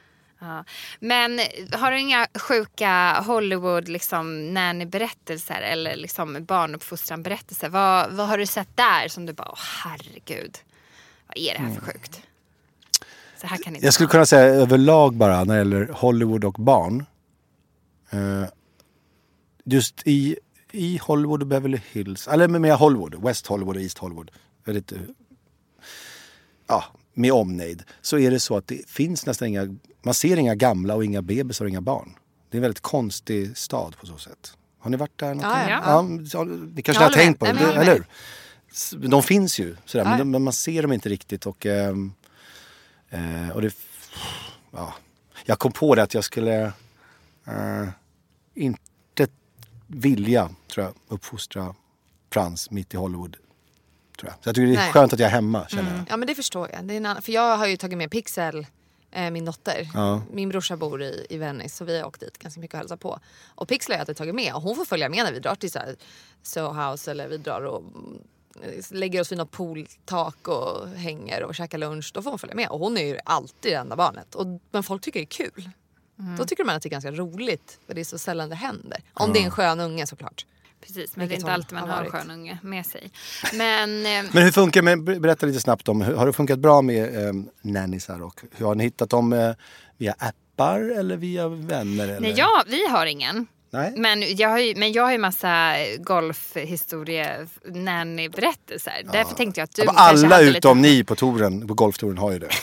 Ja. Men har du inga sjuka Hollywood liksom, nanny-berättelser eller liksom barnuppfostran-berättelser? Vad, vad har du sett där som du bara, åh herregud, vad är det här för sjukt? Så här kan inte Jag skulle kunna säga överlag bara när det gäller Hollywood och barn. Eh, just i, i Hollywood och Beverly Hills, eller med Hollywood, West Hollywood och East Hollywood. Väldigt, ja, med omnejd. Så är det så att det finns nästan inga, man ser inga gamla och inga bebisar och inga barn. Det är en väldigt konstig stad på så sätt. Har ni varit där? någonting? Ja, ja. ja. Ni kanske har tänkt på det, eller hur? De finns ju, sådär, men, de, men man ser dem inte riktigt. Och, ehm, eh, och det, ja. Jag kom på det att jag skulle eh, inte vilja, tror jag, uppfostra Frans mitt i Hollywood. Tror jag. Så jag tycker det är Nej. skönt att jag är hemma, känner jag. Ja men det förstår jag. Det är en annan, för jag har ju tagit med Pixel, eh, min dotter. Ja. Min brorsa bor i, i Venice så vi har åkt dit ganska mycket och hälsat på. Och Pixel har jag alltid tagit med och hon får följa med när vi drar till så här Soho House eller vi drar och mm, lägger oss vid något pooltak och hänger och käkar lunch. Då får hon följa med och hon är ju alltid det enda barnet. Och, men folk tycker det är kul. Då tycker man att det är ganska roligt för det är så sällan det händer. Om det är en skön unge såklart. Precis, men det är inte alltid man har har en skön unge med sig. Men, eh, Men hur funkar det, berätta lite snabbt om, har det funkat bra med eh, nannisar och hur har ni hittat dem eh, via appar eller via vänner? Eller? nej, ja, vi har ingen. Nej. Men jag har ju, men jag har ju massa golfhistorie nanny-berättelser. Därför tänkte jag att du Ja, alla hade lite- utom ni på touren, på golftouren har ju det.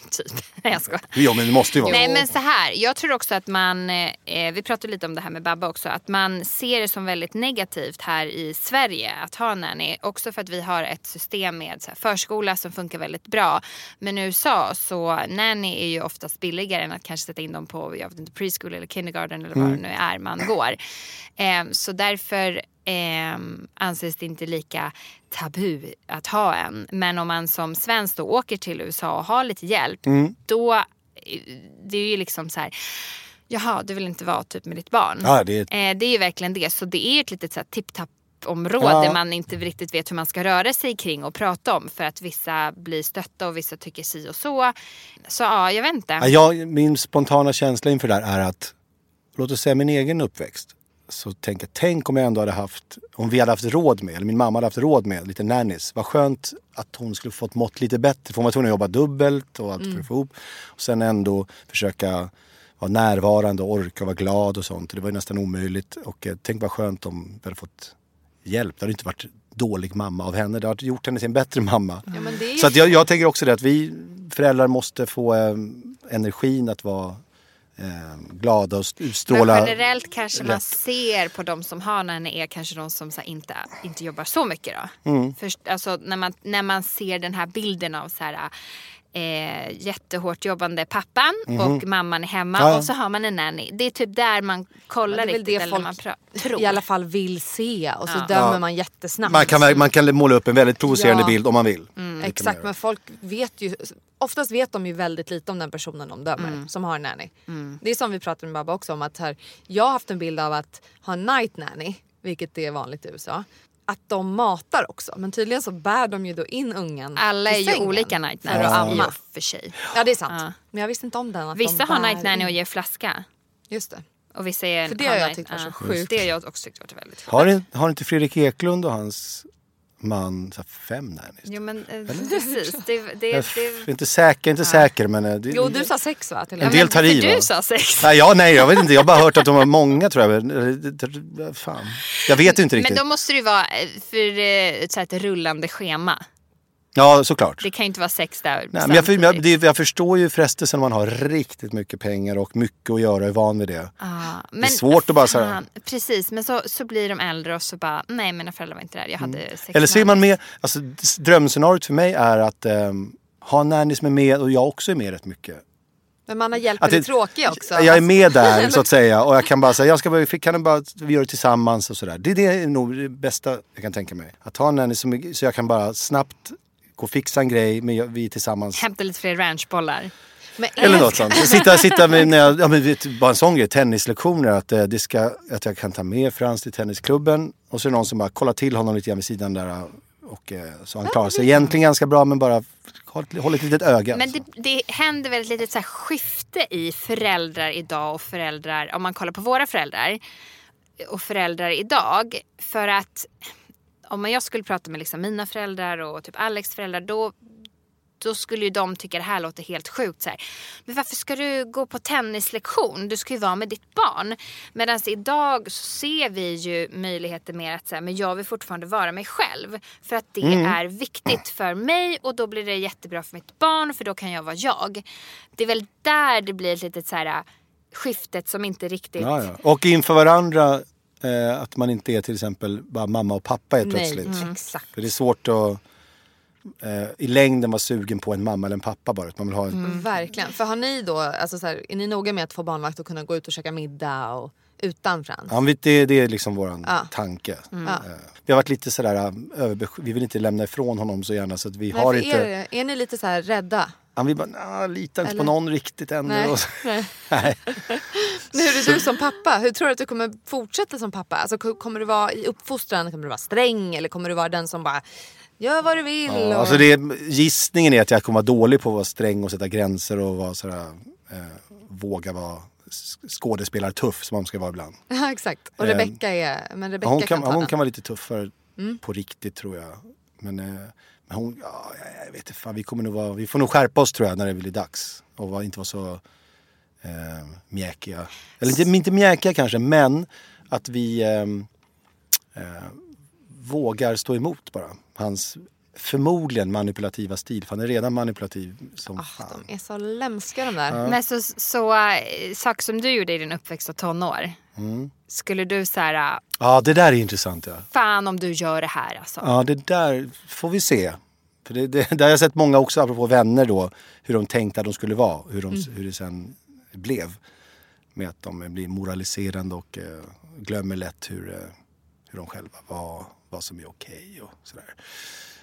typ. Nej, jag skojar. Jo men det måste ju vara Nej men så här, jag tror också att man, eh, vi pratade lite om det här med Babba också, att man ser det som väldigt negativt här i Sverige att ha nanny. Också för att vi har ett system med så här, förskola som funkar väldigt bra. Men i USA så nanny är ju oftast billigare än att kanske sätta in dem på jag vet inte, preschool eller kindergarten eller vad det nu är man går. Eh, så därför eh, anses det inte lika tabu att ha en. Men om man som svensk då åker till USA och har lite hjälp, då eh, det är ju liksom så här, jaha du vill inte vara typ med ditt barn. Ja, det är- eh, det är ju verkligen det. Så det är ju ett litet här tipp-tapp område Ja. man inte riktigt vet hur man ska röra sig kring och prata om för att vissa blir stötta och vissa tycker si och så. Så ja, jag vet inte. Ja, jag, min spontana känsla inför det där är att, låt oss säga min egen uppväxt. Så tänker jag, tänk om jag ändå hade haft, om vi hade haft råd med, eller min mamma hade haft råd med lite nannies. Vad skönt att hon skulle fått mått lite bättre. För hon var tvungen att jobba dubbelt och allt för att få ihop. Och sen ändå försöka vara närvarande och orka vara glad och sånt. Det var ju nästan omöjligt. Och eh, tänk vad skönt om vi hade fått hjälp. Det hade inte varit dålig mamma av henne. Det hade gjort henne till en bättre mamma. Ja, ju Så att jag, jag tänker också det att vi föräldrar måste få eh, energin att vara glada och st- utstråla. Men generellt kanske man ser på de som har nanny är kanske de som så här, inte, inte jobbar så mycket då. Mm. Först, alltså, när, man, när man ser den här bilden av så här, eh, jättehårt jobbande pappan och mamman är hemma. Ja, ja. och så har man en nanny. Det är typ där man kollar Men det är väl riktigt det eller folk man tror. i alla fall vill se och så Ja. dömer Ja. man jättesnabbt. Man kan, man kan måla upp en väldigt provocerande Ja. bild om man vill. Mm. Exakt men folk vet ju Oftast vet de ju väldigt lite om den personen de dömer Mm. som har en nanny. Det är som vi pratade med Babba också om att här, jag har haft en bild av att ha en night nanny, vilket är vanligt i USA. att de matar också. Men tydligen så bär de ju då in ungen Alla är ju olika night för att nannies i amma. och för sig. Ja det är sant. Ja. Men jag visste inte om den. Att Vissa de har night nanny och ger flaska. Just det. Och vissa är, För det har jag night- tyckt var så sjukt. Det har jag också tyckt varit väldigt sjukt. Har, har inte Fredrik Eklund och hans man så här, fem nannies? Jo men eh, precis. Det, det, Jag det, är inte säker, inte säker men... eh, Det, Jo du sa sex va? Till En del tar i va? du sa sex. Nej, ja, nej, jag vet inte. Jag har bara hört att de har många tror jag. Eller, Fan. Jag vet inte riktigt. Men då måste det ju vara eh, för eh, så här, ett rullande schema. Ja, såklart. Det kan ju inte vara sex där Nej, men jag, för, jag, det, jag förstår ju frestelsen om man har riktigt mycket pengar och mycket att göra och är van vid det. Ah, det är svårt att bara fan, Precis, men så, så blir de äldre och så bara, nej mina föräldrar var inte där, jag hade sex Mm. Eller så är med man med, alltså drömscenariot för mig är att um, ha nanny som är med och jag också är med rätt mycket. Men man har hjälpt Att med det det- tråkiga också. Jag är med där så att säga och jag kan bara säga, jag ska bara, kan bara, vi gör det tillsammans och sådär. Det, det är nog det bästa jag kan tänka mig. Att ha en nanny som, så jag kan bara snabbt och fixa en grej, men jag- vi är tillsammans. Hämta lite fler ranchbollar. Men Eller något sånt. Sitta, sitta med, när jag, ja, men vet, bara en sån grej, tennislektioner. Att, eh, det ska, att jag kan ta med Frans till tennisklubben och så är det någon som bara kollar till honom lite grann vid sidan där. eh, Och, eh, så han klarar sig egentligen ganska bra men bara håller håll ett litet öga. Men det, det händer väl ett litet så här skifte i föräldrar idag och föräldrar, om man kollar på våra föräldrar och föräldrar idag. För att om jag skulle prata med liksom mina föräldrar och typ Alex föräldrar då då skulle ju de tycka det här låter helt sjukt. Så här. Men varför ska du gå på tennislektion? Du ska ju vara med ditt barn. Medan idag så ser vi ju möjligheter mer att säga, men jag vill fortfarande vara mig själv. För att det är viktigt för mig och då blir det jättebra för mitt barn för då kan jag vara jag. Det är väl där det blir ett litet så här skiftet som inte riktigt... Ja, ja. Och inför varandra, eh, att man inte är till exempel bara mamma och pappa helt Nej, plötsligt. exakt. För det är svårt att eh, i längden vara sugen på en mamma eller en pappa bara. Man vill ha en, Mm, Verkligen. För har ni då, alltså så här, är ni noga med att få barnvakt och kunna gå ut och käka middag och, utan Frans? Ja, men det, det är liksom våran Ja. tanke. Ja. Eh, Vi har varit lite sådär, eh, överbes- vi vill inte lämna ifrån honom så gärna så att vi Nej, har inte... er, är ni lite så här rädda? Han vill bara, nah, litar inte Eller? på någon riktigt ännu. Nej. Nej. Nej. Hur är du som pappa? Hur tror du att du kommer fortsätta som pappa? Alltså, ko- kommer du vara i uppfostran, kommer du vara sträng eller kommer du vara den som bara gör vad du vill? Ja, och... alltså det, gissningen är att jag kommer vara dålig på att vara sträng och sätta gränser och vara sådär, eh, våga vara skådespelartuff som man ska vara ibland. Ja exakt. Och Ehm, Rebecca är... Men Rebecca Ja, hon, kan, kan, hon den. kan vara lite tuffare Mm. på riktigt tror jag. Men, eh, hon, ja, jag- vet inte, fan, vi, kommer nog vara, vi får nog skärpa oss tror jag när det blir dags. Och var, inte vara så eh, mjäkiga. Eller inte, inte mjäkiga kanske, men att vi eh, eh, vågar stå emot bara. Hans förmodligen manipulativa stil. För han är redan manipulativ som Ah, fan. de är så lämska de där. Men så, så äh, sak som du gjorde i din uppväxt och tonår. Mm. Skulle du säga Ja, det där är intressant. Ja. fan om du gör det här alltså. Ja, det där får vi se. För det, det, där har jag sett många också, apropå vänner då, hur de tänkte att de skulle vara. Hur, de, hur det sen blev. Med att de blir moraliserande och eh, glömmer lätt hur, eh, hur de själva var, vad som är okej och sådär.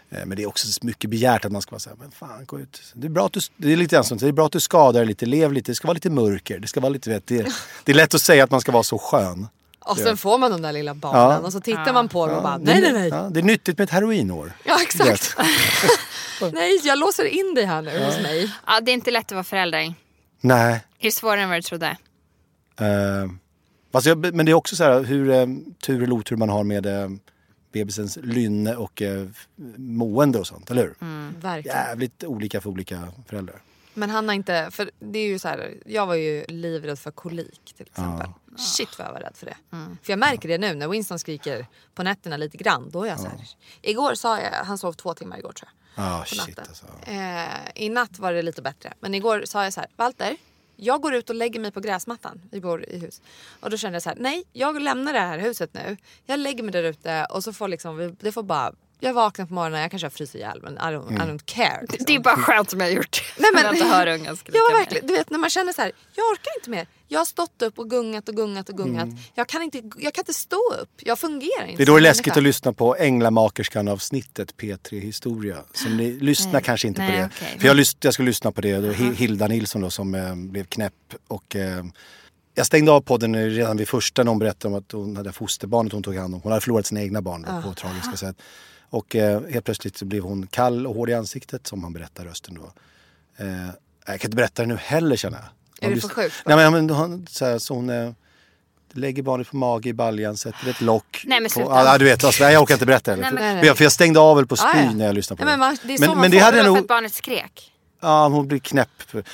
Eh, men det är också så mycket begärt att man ska vara såhär, men fan gå ut. Det är bra att du, det är lite grann det är bra att du skadar lite, lev lite, det ska vara lite mörker. Det ska vara lite, vet, det, det är lätt att säga att man ska vara så skön. Och sen får man de där lilla barnen Ja. och så tittar man på dem och bara nej nej nej. Ja, det är nyttigt med ett heroinår. Ja exakt. Nej jag låser in dig här nu hos mig. Ja, det är inte lätt att vara förälder. Nej. Är det svårare än vad du trodde? Uh, alltså, jag- men det är också så här hur eh, tur eller otur man har med eh, bebisens lynne och eh, mående och sånt, eller hur? Verkligen. Jävligt olika för olika föräldrar. Men han har inte, för det är ju så här, jag var ju livrädd för kolik till exempel. Shit vad jag var rädd för det. För jag märker det nu när Winston skriker på nätterna lite grann. Då är jag så här. Igår sa jag, han sov två timmar igår tror jag. Ja, på shit natten. alltså. Eh, I natt var det lite bättre. Men igår sa jag så här, Walter, jag går ut och lägger mig på gräsmattan. Vi bor i hus. Och då kände jag så här, nej, jag lämnar det här huset nu. Jag lägger mig där ute och så får liksom, det får bara, jag vaknar på morgonen, jag kanske har frusit ihjäl men I don't, I don't care. liksom. Det är bara skönt som jag har gjort. Nej, men, att inte höra ungen skrika Ja mer. verkligen. Du vet när man känner så här, jag orkar inte mer. Jag har stått upp och gungat och gungat och gungat. Jag, kan inte, jag kan inte stå upp. Jag fungerar inte Det är då det är läskigt människa. att lyssna på Änglamakerskan avsnittet P3 Historia. Som ni lyssnar Nej. kanske inte på Nej, det. okej. För jag, lys- jag skulle lyssna på det. Då, Hi- Hilda Nilsson då, som eh, blev knäpp och eh, jag stängde av podden redan vid första när hon berättade om att hon hade fosterbarnet hon tog hand om. Hon hade förlorat sina egna barn då, på tragiska sätt. Och eh, helt plötsligt så blev hon kall och hård i ansiktet som han berättar rösten då. Eh, jag kan inte berätta det nu heller känner jag. Är det för sjukt? Nej men, men hon, så, här, så hon eh, lägger barnet på mage i baljan, sätter ett lock. Nej, men på, sluta. ja, du vet, alltså, jag orkar inte berätta det. Nej, men- För, jag, stängde av väl på spy Ja, ja. när jag lyssnade på Nej, men man, det är så Men- man men det får. hade Det var nog- för att barnet skrek. Ja, hon blir knäpp.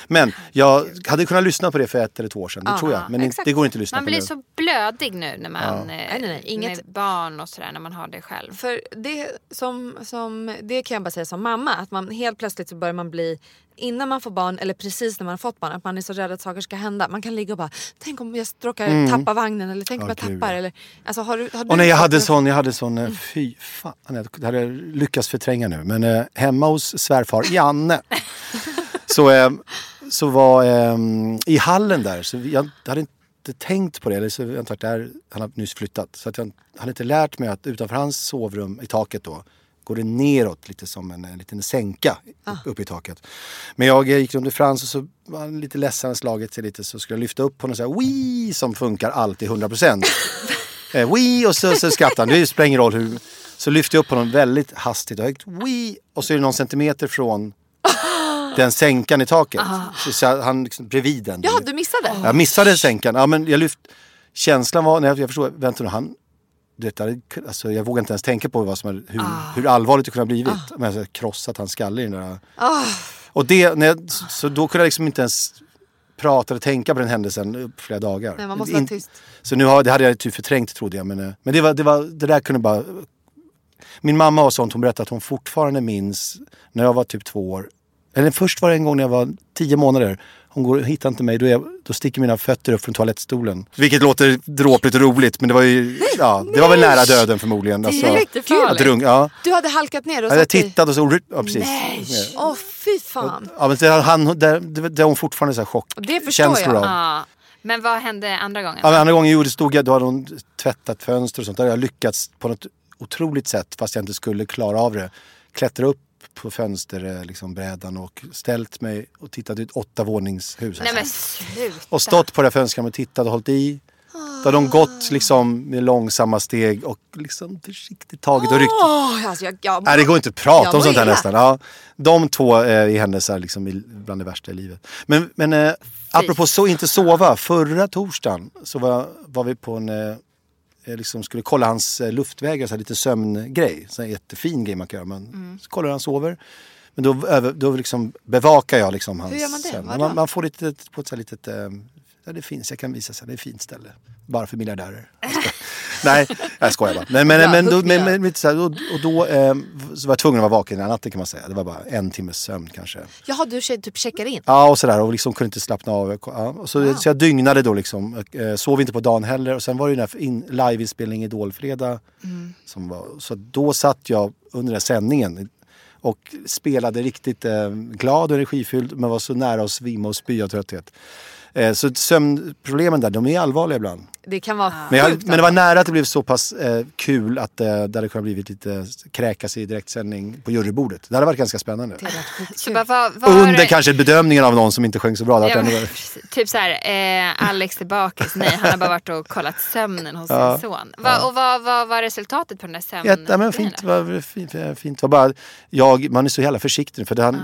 Men jag hade kunnat lyssna på det för ett eller två år sedan, det Ja, tror jag. Men exakt. det går inte att lyssna Man på blir nu. så blödig nu när man Ja. eh, Nej, nej, nej, inget- med barn och sådär när man har det själv. För det, som, som, det kan jag bara säga som mamma, att man helt plötsligt så börjar man bli Innan man får barn eller precis när man har fått barn att man är så rädd att saker ska hända. Man kan ligga och bara tänk om jag råkar tappa vagnen eller tänk om Ja, jag tappar. Eller, alltså, har du, har du nej, jag hade sån, jag hade sån, eh, fy fan, det hade jag lyckats förtränga nu. Men eh, hemma hos svärfar Janne så, eh, så var eh, i hallen där, så jag hade inte tänkt på det. Eller så jag har inte varit där, han har nyss flyttat. Så att jag hade inte lärt mig att utanför hans sovrum i taket då går det neråt lite som en, en liten sänka uppe i taket. Men jag eh, gick runt i Frans och så var han lite ledsen, slagit sig lite så skulle jag lyfta upp honom så här, Wii! som funkar alltid 100 procent. Eh, Wii! Och så, så skrattar han. Det spelar ingen roll hur. Så lyfter jag upp honom väldigt hastigt och högt. Wii! Och så är det någon centimeter från den sänkan i taket. Så, så han liksom bredvid den. Ja, du missade? Jag missade sänkan. Ja, men jag lyft... Känslan var, när jag, jag förstod, vänta nu, han... Det där, alltså, jag vågar inte ens tänka på vad som, är- hur, hur allvarligt det kunde ha blivit. Men jag hade krossat hans skalle i den där... Och det, när jag, så då kunde jag liksom inte ens prata eller tänka på den händelsen flera dagar. Nej, man måste vara tyst. Så nu har, det hade jag typ förträngt trodde jag. Men, eh, men det, var, det, var, det där kunde bara... Min mamma har sånt, hon berättade att hon fortfarande minns när jag var typ två år. Eller först var det en gång när jag var tio månader. Hon går, hittar inte mig, då, är jag, då sticker mina fötter upp från toalettstolen. Vilket låter dråpligt och roligt men det var ju, ja, det var väl nära döden förmodligen. Det är Alltså, att drunk, ja. Du hade halkat ner och Jag hade satt i- tittat och så, ja precis. Nej! Åh fy fan. Ja men det, han, där, det, det har hon fortfarande så här chock. Det förstår känslor jag. av. Ja. Men vad hände andra gången? Ja, andra gången jo, det stod jag, då hade hon tvättat fönster och sånt. Där har jag lyckats på något otroligt sätt, fast jag inte skulle klara av det, klättra upp på fönsterbrädan liksom, brädan och ställt mig och tittat ut åtta våningshus. Nej sluta. Och stått på det här fönstret och tittat och hållit i. Då hade de gått liksom med långsamma steg och liksom försiktigt tagit och ryckt. Alltså jag, jag, Nej, det går inte att prata om sånt här nästan. Ja, de två eh, är händelser liksom bland det värsta i livet. Men, men eh, apropå så inte sova. Förra torsdagen så var, var vi på en... Eh, eh, liksom skulle kolla hans eh, luftvägar, så här lite sömngrej. Så här jättefin grej man kan göra. Men Mm. kollar hur han sover. Men då, över, då liksom bevakar jag liksom hans Hur gör man det? sömn. Man, man får lite på ett så här litet... Eh, ja, det finns, jag kan visa sig. Det är ett fint ställe. Bara för miljardärer. Nej, jag skojar bara. Men, men, Bra, men, då, men, men, här, och, och då eh, var jag tvungen att vara vaken hela natten kan man säga. Det var bara en timmes sömn kanske. Jaha, du typ checkar in? Ja och sådär och liksom kunde inte slappna av. Ja, och så, så jag dygnade då liksom. Eh, sov inte på dagen heller. Och sen var det ju den här in, liveinspelning Idolfredag. Som var, så då satt jag under den sändningen och spelade riktigt eh, glad och energifylld men var så nära att svimma och spy av trötthet. Eh, så sömnproblemen där, de är allvarliga ibland. Det kan vara Men, jag, men det var nära att det blev så pass eh, kul att eh, det hade kunnat blivit lite kräkas i direktsändning på jurybordet. Det hade varit ganska spännande. Så bara, vad, vad har Under det- kanske bedömningen av någon som inte sjöng så bra. Ja, men, typ så här, eh, Alex är bakis. Nej, han har bara varit och kollat sömnen hos Ja. sin son. Va, och vad vad var resultatet på den där sömnen? Jätte, ja, men fint, var, fint, fint. Var bara, jag, man är så jävla försiktig för det han,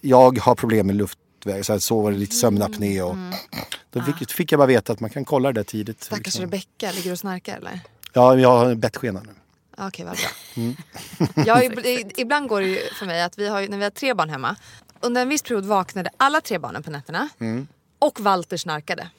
jag har problem med luftväg. Så, här, det lite sömnapné och då fick, fick jag bara veta att man kan kolla det där tidigt. Stackars liksom. Rebecka, ligger du och snarkar eller? Ja, jag har en bettskena nu. Okej, vad bra. Mm. Jag ibland går det ju för mig att vi har när vi har tre barn hemma. Under en viss period vaknade alla tre barnen på nätterna. Mm. Och Walter snarkade.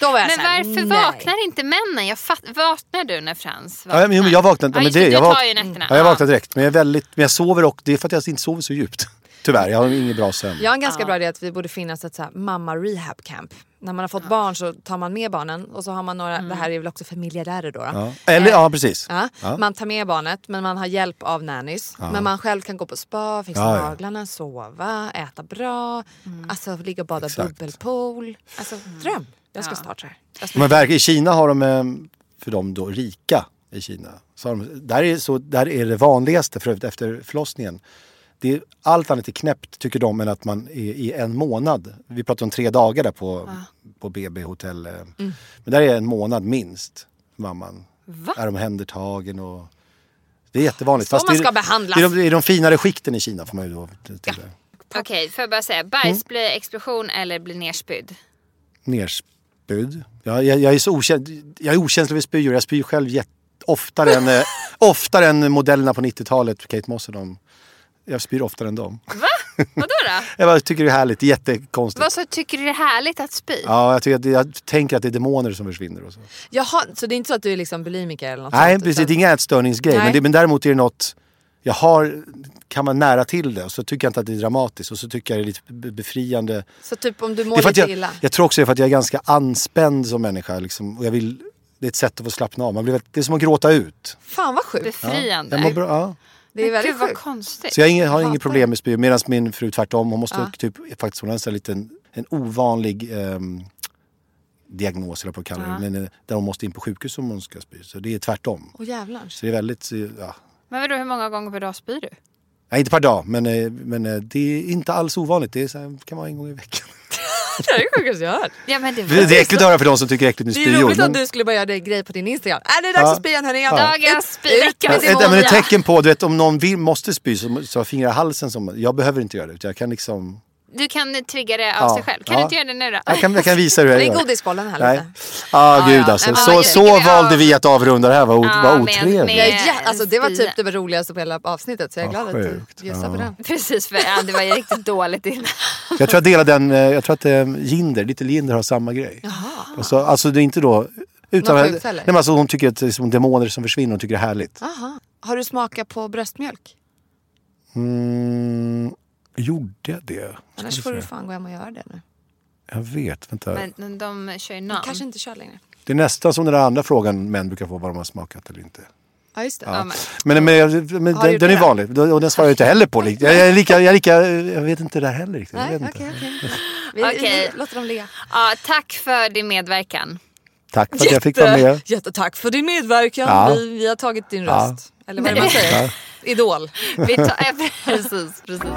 Då var jag Men här, varför nej. vaknar inte männen? Jag fatt, vaknar du när Frans Ja, men, jag vaknade, Ja, men det, jag, vak, nätterna. ja, jag Ja. vaknar direkt. Men jag, är väldigt, men jag sover och det är för att jag inte sover så djupt. Tyvärr, jag har ingen bra sömn. Jag har en ganska bra idé att vi borde finnas ett så här mamma rehab camp. När man har fått barn så tar man med barnen och så har man några, det här är väl också för miljardärer då. då. Ja. Eller, ja precis. Ja, Ja. Man tar med barnet men man har hjälp av nannies. Men man själv kan gå på spa, fixa Ja, ja. naglarna, sova, äta bra. Alltså ligga och bada Exakt. bubbelpool. Alltså dröm. Jag ska starta det här. Ska- Men verkar, I Kina har de, eh, för de då rika i Kina, så de, där, är så, där är det vanligaste för övrigt efter förlossningen. det är, allt annat är knäppt tycker de än att man är i en månad. Vi pratar om tre dagar där på, på BB hotell. eh. Men där är en månad minst. Mamman Va? är omhändertagen och det är jättevanligt. Så Fast man det är- ska behandlas. Det är, de, det är de finare skikten i Kina får man ju då tillägga. Okej, får jag bara säga. Mm. Bajs blir explosion eller blir nerspydd? Nerspydd. Jag, jag, jag, är så okänd, jag är okänslig vid spyor. Jag spyr själv oftare, än, eh, oftare än modellerna på 90-talet, Kate Moss och dem. Jag spyr oftare än dem. Vadå då? Jag bara tycker det är härligt, det är jättekonstigt. Vad så tycker du det är härligt att spy? Ja, jag, tycker att, det- jag tänker att det är demoner som försvinner och så. Jaha, så det är inte så att du är liksom bulimiker eller något Nej, sånt, precis. Det är utan- ingen ätstörningsgrej. Men, det, men däremot är det något... Jag har, kan man nära till det och så tycker jag inte att det är dramatiskt och så tycker jag det är lite be- befriande. Så typ om du mår lite jag, illa. jag tror också det är för att jag är ganska anspänd som människa. Liksom, och jag vill, det är ett sätt att få slappna av. Man blir, det är som att gråta ut. Fan vad sjukt. Befriande. Jag mår bra, ja. Det är Men väldigt Gud vad sjukt. konstigt. Så jag har inget, har problem med spy. Medan min fru tvärtom, hon måste Ja. typ, faktiskt hon har en liten, en ovanlig ehm, diagnos, eller på att kalla det. Ja. Men, eh, där hon måste in på sjukhus om hon ska spy. Så det är tvärtom. Åh jävlar. Så det är väldigt, ja. Men vadå, hur många gånger per dag spyr du? Nej, inte per dag, men, eh, men eh, det är inte alls ovanligt. Det är så här, kan vara en gång i veckan. Det är det sjukaste jag har hört. Ja, men det Det är äckligt att höra för de som tycker det är äckligt med Det är spyor. roligt men- att du skulle börja göra det grej på din Instagram. Äh, det är dags Ja. att spy igen hörni. Ja. Dagens spyvecka med men ett tecken på, du vet om någon vill, måste spy så, så har fingrar i halsen som, jag behöver inte göra det. Jag kan liksom, Du kan trigga det av Ja. sig själv. Kan Ja. du inte göra det nu då? jag kan, jag kan visa hur jag Det är gör. godisbollen här Nej. lite. Ah, Ja, gud ja. alltså. Så, så gud. valde vi att avrunda det här, vad, Ja, vad otrevligt. är jä- alltså, det var typ det roligaste på hela avsnittet så jag är Ja, glad att du bjussade på Ja. den. Precis, för ja, det var ju riktigt dåligt innan. Jag tror jag delar den, eh, jag tror att eh, Jinder, lite Jinder har samma grej. Alltså, alltså det är inte då, utan, Någon nej, men alltså, hon tycker att det är som demoner som försvinner, hon tycker det är härligt. Aha. Har du smakat på bröstmjölk? Mm, gjorde jag det? Ska Annars får du fan gå hem och göra det nu. Jag vet, vänta. Men men de kör ju namn. Kanske inte kör längre. Det är nästan som den där andra frågan män brukar få vad de har smakat eller inte. Ja just det. Ja, men, Men, men, men du den, den är vanlig och den svarar jag inte heller på. Jag, jag, är lika, jag, är lika, jag vet inte det där heller riktigt. Jag Nej, vet okej inte. okej. Vi, Okej. vi låter dem le. ja, tack för din medverkan. Tack för att jag fick vara med. Jättetack för din medverkan. Ja. Vi, vi har tagit din Ja. röst. Eller vad är det man säger? Idol. Vi tar, ja, precis, precis.